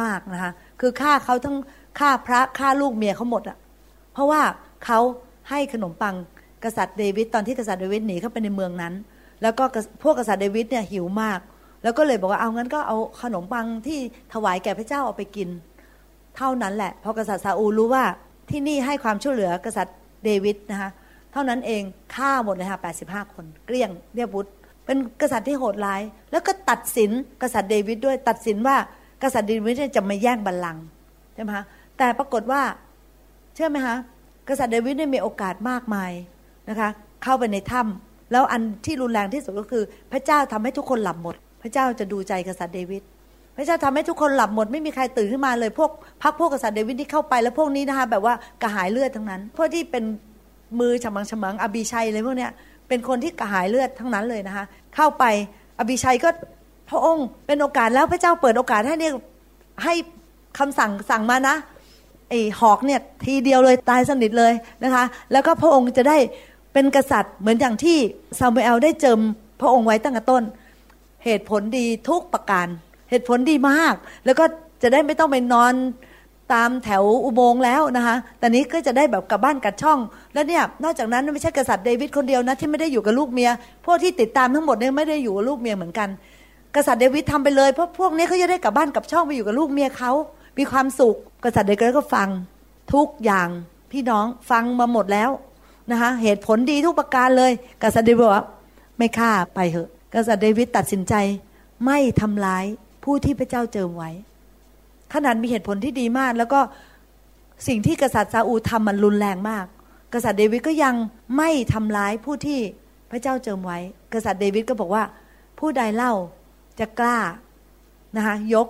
มากนะคะคือฆ่าเขาทั้งฆ่าพระฆ่าลูกเมียเขาหมดอะเพราะว่าเขาให้ขนมปังกษัตริย์เดวิดตอนที่กษัตริย์เดวิดหนีเข้าไปในเมืองนั้น แล้วก็พวกกษัตริย์เดวิดเนี่ยหิวมาก แล้วก็เลยบอกว่าเอางั้นก็เอาขนมปังที่ถวายแก่พระเจ้าเอาไปกิน เท่านั้นแหละพอกษัตริย์ซาอูรู้ว่า ที่นี่ให้ความช่วยเหลือกษัตริย์เดวิดนะคะเท่านั้นเองฆ่าหมดเลยค่ะแปดสิบห้าคน เกลี้ยงเรียบวุธเป็นกษัตริย์ที่โหดร้าย แล้วก็ตัดสินกษัตริย์เดวิดด้วยตัดสินว่ากษัตริย์เดวิดจะมาแย่งบัลลังก์ใช่ไหมคะแต่ปรากฏว่าเชื่อไหมคะกษัตริย์เดวิดได้มีโอกาสมากมายนะคะเข้าไปในถ้ำแล้วอันที่รุนแรงที่สุดก็คือ พระเจ้าทำให้ทุกคนหลับหมด พระเจ้าจะดูใจกษัตริย์เดวิด ระเจ้าทำให้ทุกคนหลับหมดไม่มีใครตื่นขึ้นมาเลยพวกพักพวกกษัตริย์เดวิดที่เข้าไปแล้วพวกนี้นะคะแบบว่ากระหายเลือดทั้งนั้นพวกที่เป็นมือฉมังฉมังอบีชัยอะไรพวกเนี้ยเป็นคนที่กระหายเลือดทั้งนั้นเลยนะคะเข้าไปอบีชัยก็พระองค์เป็นโอกาสแล้วพระเจ้าเปิดโอกาสให้เนี่ยให้คำสั่งสั่งมานะไอ้หอกเนี่ยทีเดียวเลยตายสนิทเลยนะคะ แล้วก็พระองค์จะได้เป็นกษัตริย์เหมือนอย่างที่ซามูเอลได้เจิมพระองค์ไว้ตั้งแต่ต้น เหตุผลดีทุกประการ เหตุผลดีมาก แล้วก็จะได้ไม่ต้องไปนอนตามแถวอุโมงค์แล้วนะคะแต่นี้ก็จะได้แบบกลับบ้านกัดช่อง แล้วเนี่ย นอกจากนั้นไม่ใช่กษัตริย์เดวิดคนเดียวนะที่ไม่ได้อยู่กับลูกเมีย พวกที่ติดตามทั้งหมดเนี่ยไม่ได้อยู่กับลูกเมียเหมือนกัน กษัตริย์เดวิดทำไปเลยเพราะพวกนี้เขาจะได้กลับบ้านกับช่องไปอยู่กับลูกเมียเขา มีความสุข กษัตริย์เดวิดก็ฟังทุกอย่างพี่น้องฟังมาหมดแล้วนะคะเหตุผลดีทุกประการเลย กษัตริย์เดวิดบอกว่าไม่ฆ่าไปเถอะ กษัตริย์เดวิดตัดสินใจ ไม่ทำร้าย ผู้ที่พระเจ้าเจิมไว้ ขนาดมีเหตุผลที่ดีมาก แล้วก็สิ่งที่กษัตริย์ซาอูทำมันรุนแรงมาก กษัตริย์เดวิดก็ยังไม่ทำร้ายผู้ที่พระเจ้าเจิมไว้ กษัตริย์เดวิดก็บอกว่า ผู้ใดเล่าจะกล้านะคะยก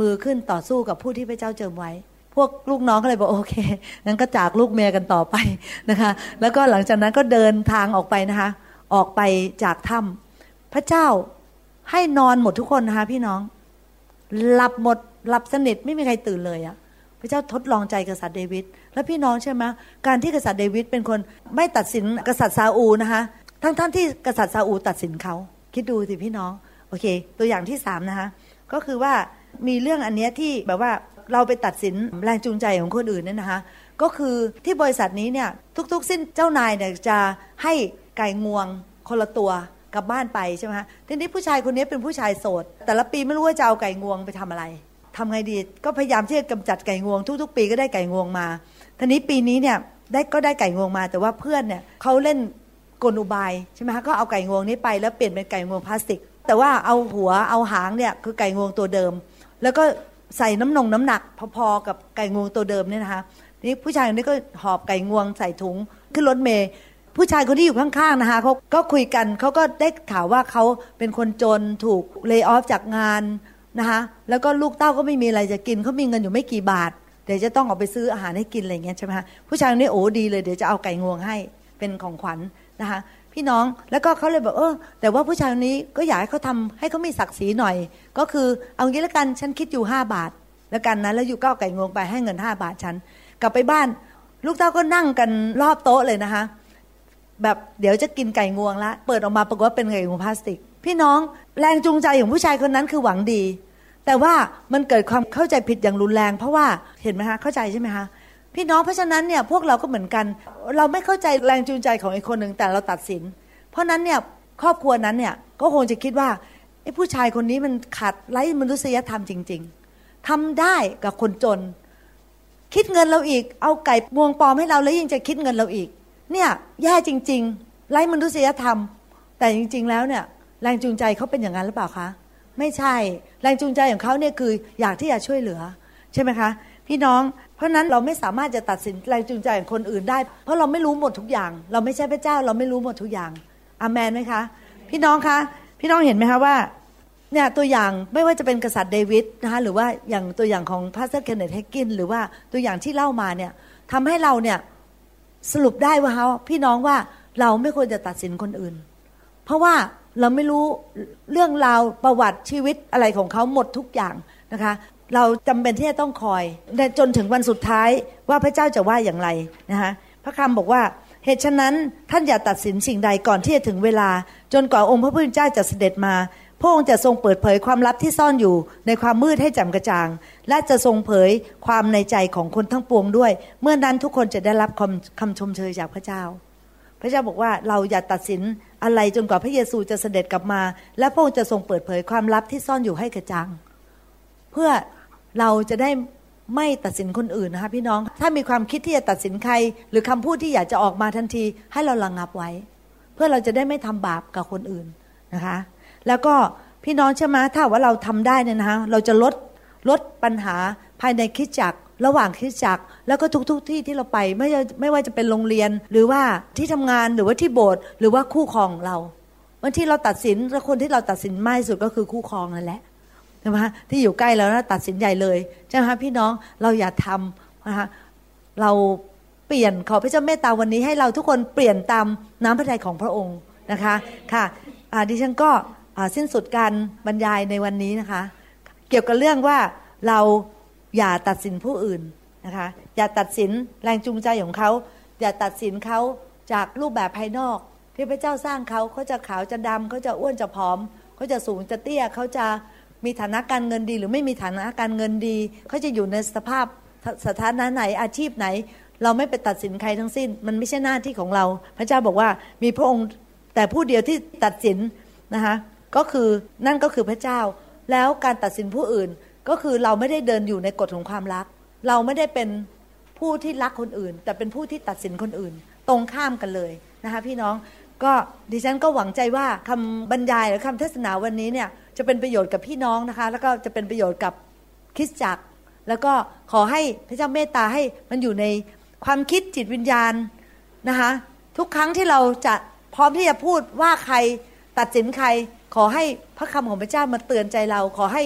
มือขึ้นต่อสู้กับผู้ที่พระเจ้าเจิมไว้ พวกลูกน้องก็เลยบอกโอเคนั้นก็จากลูกเมียกันต่อไปนะคะ แล้วก็หลังจากนั้นก็เดินทางออกไปนะคะ ออกไปจากถ้ำพระเจ้าให้นอนหมดทุกคนนะคะพี่น้อง หลับหมดหลับสนิทไม่มีใครตื่นเลยอะพระเจ้าทดลองใจกษัตริย์เดวิดแล้วพี่น้องใช่ไหมการที่กษัตริย์เดวิดเป็นคนไม่ตัดสินกษัตริย์ซาอูนะคะทั้งๆทที่กษัตริย์ซาอูตัดสินเขาคิดดูสิพี่น้องโอเค ตัวอย่างที่สามนะคะก็คือว่ามีเรื่องอันเนี้ยที่แบบว่าเราไปตัดสินแรงจูงใจของคนอื่นเนี่ยนะคะ ก็คือที่บริษัทนี้เนี่ยทุกๆ สิ้นเจ้านายเนี่ยจะให้ไก่งวงคนละตัว กลับบ้านไปใช่ไหมคะทีนี้ผู้ชายคนนี้เป็นผู้ชายโสด แต่ละปีไม่รู้ว่าจะเอาไก่งวงไปทำอะไรทำไงดีก็พยายามที่จะกำจัดไก่งวง ทุก ๆ ปีก็ได้ไก่งวงมาทีนี้ปีนี้เนี่ยได้ก็ได้ไก่งวงมา แต่ว่าเพื่อนเนี่ยเขาเล่นกลอุบายใช่ไหมคะก็เอาไก่งวงนี้ไปแล้วเปลี่ยนเป็นไก่งวงพลาสติก แต่ว่าเอาหัวเอาหางเนี่ยคือไก่งวงตัวเดิม แล้วก็ใส่น้ำนงน้ำหนักพอๆกับไก่งวงตัวเดิมเนี่ยนะคะนี่ผู้ชายคนนี้ก็หอบไก่งวงใส่ถุงขึ้นรถเมย์ ผู้ชายคนที่อยู่ข้างๆนะคะเขาก็คุยกันเขาก็ได้ข่าวว่าเขาเป็นคนจนถูกเลิกออฟจากงานนะคะแล้วก็ลูกเต้าก็ไม่มีอะไรจะกินเขามีเงินอยู่ไม่กี่บาท เดี๋ยวจะต้องออกไปซื้ออาหารให้กินอะไรเงี้ยใช่ไหมคะผู้ชายคนนี้โอ้ดีเลยเดี๋ยวจะเอาไก่งวงให้เป็นของขวัญนะคะพี่น้องแล้วก็เขาเลยบอกเออแต่ว่าผู้ชายคนนี้ก็อยากให้เขาทาให้เขามีศักดิ์ศรีหน่อย ก็คือเอางี้แล้วกันฉันคิดอยู่ห้าบาท แล้วกันนะแล้วอยู่ก็เอาไก่งวงไปให้เงินห้าบาทฉันกลับไปบ้าน ลูกเต้าก็นั่งกันรอบโต๊ะเลยนะคะ แบบเดี๋ยวจะกินไก่งวงละเปิดออกมาปรากฏว่าเป็นไก่งวงพลาสติก พี่น้องแรงจูงใจของผู้ชายคนนั้นคือหวังดี แต่ว่ามันเกิดความเข้าใจผิดอย่างรุนแรง เพราะว่าเห็นไหมคะเข้าใจใช่ไหมคะพี่น้องเพราะฉะนั้นเนี่ยพวกเราก็เหมือนกัน เราไม่เข้าใจแรงจูงใจของอีกคนหนึ่งแต่เราตัดสิน เพราะนั้นเนี่ยครอบครัวนั้นเนี่ยก็คงจะคิดว่าไอ้ผู้ชายคนนี้มันขาดไร้มนุษยธรรมจริง ๆทำได้กับคนจน คิดเงินเราอีก เอาไก่งวงปลอมให้เราแล้วยังจะคิดเงินเราอีก เนี่ยแย่จริง ๆ ไร้มนุษยธรรม แต่จริง ๆ แล้วเนี่ยแรงจูงใจเขาเป็นอย่างนั้นหรือเปล่าคะไม่ใช่แรงจูงใจของเขาเนี่ยคืออยากที่จะช่วยเหลือ ใช่ไหมคะพี่น้องเพราะนั้นเราไม่สามารถจะตัดสินแรงจูงใจของคนอื่นได้ เพราะเราไม่รู้หมดทุกอย่าง เราไม่ใช่พระเจ้า เราไม่รู้หมดทุกอย่างอามันไหมคะพี่น้องคะพี่น้องเห็นไหมคะว่าเนี่ยตัวอย่างไม่ว่าจะเป็นกษัตริย์เดวิดนะคะหรือว่าอย่างตัวอย่างของพระเซอร์เคนเนตเฮกิน หรือว่าตัวอย่างที่เล่ามาเนี่ยทำให้เราเนี่ย สรุปได้ว่าเขาพี่น้องว่าเราไม่ควรจะตัดสินคนอื่น เพราะว่าเราไม่รู้เรื่องราวประวัติชีวิตอะไรของเขาหมดทุกอย่างนะคะ เราจำเป็นที่จะต้องคอยจนถึงวันสุดท้ายว่าพระเจ้าจะว่าอย่างไรนะคะพระคำบอกว่าเหตุฉะนั้นท่านอย่าตัดสินสิ่งใดก่อนที่จะถึงเวลา จนกว่าองค์พระผู้เป็นเจ้าจะเสด็จมา ระองค์จะทรงเปิดเผยความลับที่ซ่อนอยู่ในความมืดให้แจ่มกระจ่าง และจะทรงเผยความในใจของคนทั้งปวงด้วย เมื่อนั้นทุกคนจะได้รับคำคำชมเชยจากพระเจ้า พระเจ้าบอกว่าเราอย่าตัดสินอะไรจนกว่าพระเยซูจะเสด็จกลับมา และพระองค์จะทรงเปิดเผยความลับที่ซ่อนอยู่ให้กระจ่าง เพื่อเราจะได้ไม่ตัดสินคนอื่นนะคะพี่น้อง ถ้ามีความคิดที่จะตัดสินใคร หรือคำพูดที่อยากจะออกมาทันที ให้เราระงงับไว้ เพื่อเราจะได้ไม่ทำบาปกับคนอื่นนะคะ แล้วก็พี่น้องใช่ไหมถ้าว่าเราทำได้เนี่ยนะคะเราจะลดลดปัญหาภายในคิดจักรระหว่างคิดจักรแล้วก็ทุกๆทที่ที่เราไปไม่ไม่ว่าจะเป็นโรงเรียนหรือว่าที่ทำงานหรือว่าที่โบสถ์หรือว่าคู่ครองเราบางทีเราตัดสินแล้วคนที่เราตัดสินมากที่สุดก็คือคู่ครองนั่นแหละใช่ไหมที่อยู่ใกล้แล้วนะตัดสินใหญ่เลยใช่ไหมพี่น้องเราอย่าทำนะคะเราเปลี่ยนขอพระเจ้าเมตตาวันนี้ให้เราทุกคนเปลี่ยนตามน้ำพระทัยของพระองค์นะคะค่ะดิฉันก็ สิ้นสุดการบรรยายในวันนี้นะคะ เกี่ยวกับเรื่องว่าเราอย่าตัดสินผู้อื่นนะคะ อย่าตัดสินแรงจูงใจของเขา อย่าตัดสินเขาจากรูปแบบภายนอกที่พระเจ้าสร้างเขาเขาจะขาวจะดำเขาจะอ้วนจะผอมเขาจะสูงจะเตี้ยเขาจะมีฐานะการเงินดี หรือไม่มีฐานะการเงินดีเขาจะอยู่ในสภาพสถานะไหนอาชีพไหน เราไม่ไปตัดสินใครทั้งสิ้น มันไม่ใช่หน้าที่ของเรา พระเจ้าบอกว่ามีพระองค์แต่ผู้เดียวที่ตัดสินนะคะ ก็คือนั่นก็คือพระเจ้า แล้วการตัดสินผู้อื่นก็คือเราไม่ได้เดินอยู่ในกฎของความรัก เราไม่ได้เป็นผู้ที่รักคนอื่น แต่เป็นผู้ที่ตัดสินคนอื่น ตรงข้ามกันเลยนะคะพี่น้องก็ดิฉันก็หวังใจว่าคำบรรยายหรือคำเทศนาวันนี้เนี่ยจะเป็นประโยชน์กับพี่น้องนะคะ แล้วก็จะเป็นประโยชน์กับคริสจักร แล้วก็ขอให้พระเจ้าเมตตาให้มันอยู่ในความคิดจิตวิญญาณนะคะทุกครั้งที่เราจะพร้อมที่จะพูดว่าใครตัดสินใคร ขอให้พระคำของพระเจ้ามาเตือนใจเรา ขอให้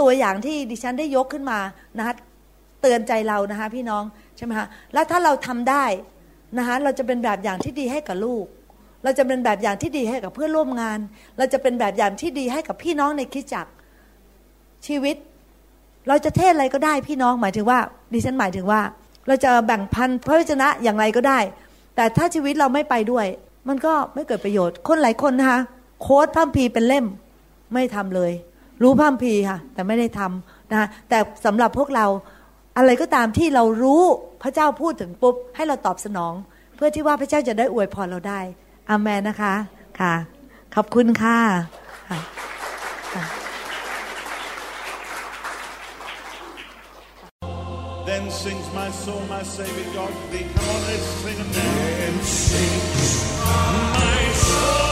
ตัวอย่างที่ดิฉันได้ยกขึ้นมานะคะเตือนใจเรานะคะพี่น้องใช่ไหมคะแล้วถ้าเราทำได้นะคะเราจะเป็นแบบอย่างที่ดีให้กับลูก เราจะเป็นแบบอย่างที่ดีให้กับเพื่อนร่วมงาน เราจะเป็นแบบอย่างที่ดีให้กับพี่น้องในคิดจักชีวิต เราจะเทศอะไรก็ได้พี่น้องหมายถึงว่า ดิฉันหมายถึงว่า เราจะแบ่งพันพระวจนะอย่างไรก็ได้ แต่ถ้าชีวิตเราไม่ไปด้วย มันก็ไม่เกิดประโยชน์คนหลายคนนะคะ โค้ดพัมพีเป็นเล่มไม่ทำเลย รู้พัมพีค่ะ แต่ไม่ได้ทำนะคะแต่สำหรับพวกเราอะไรก็ตามที่เรารู้พระเจ้าพูดถึงปุ๊บ ให้เราตอบสนอง เพื่อที่ว่าพระเจ้าจะได้อวยพรเราได้อาเมนนะคะค่ะ ขอบคุณค่ะ Then sings my soul, my Savior God to thee. Come on, let's sing them now. Then sings my soul,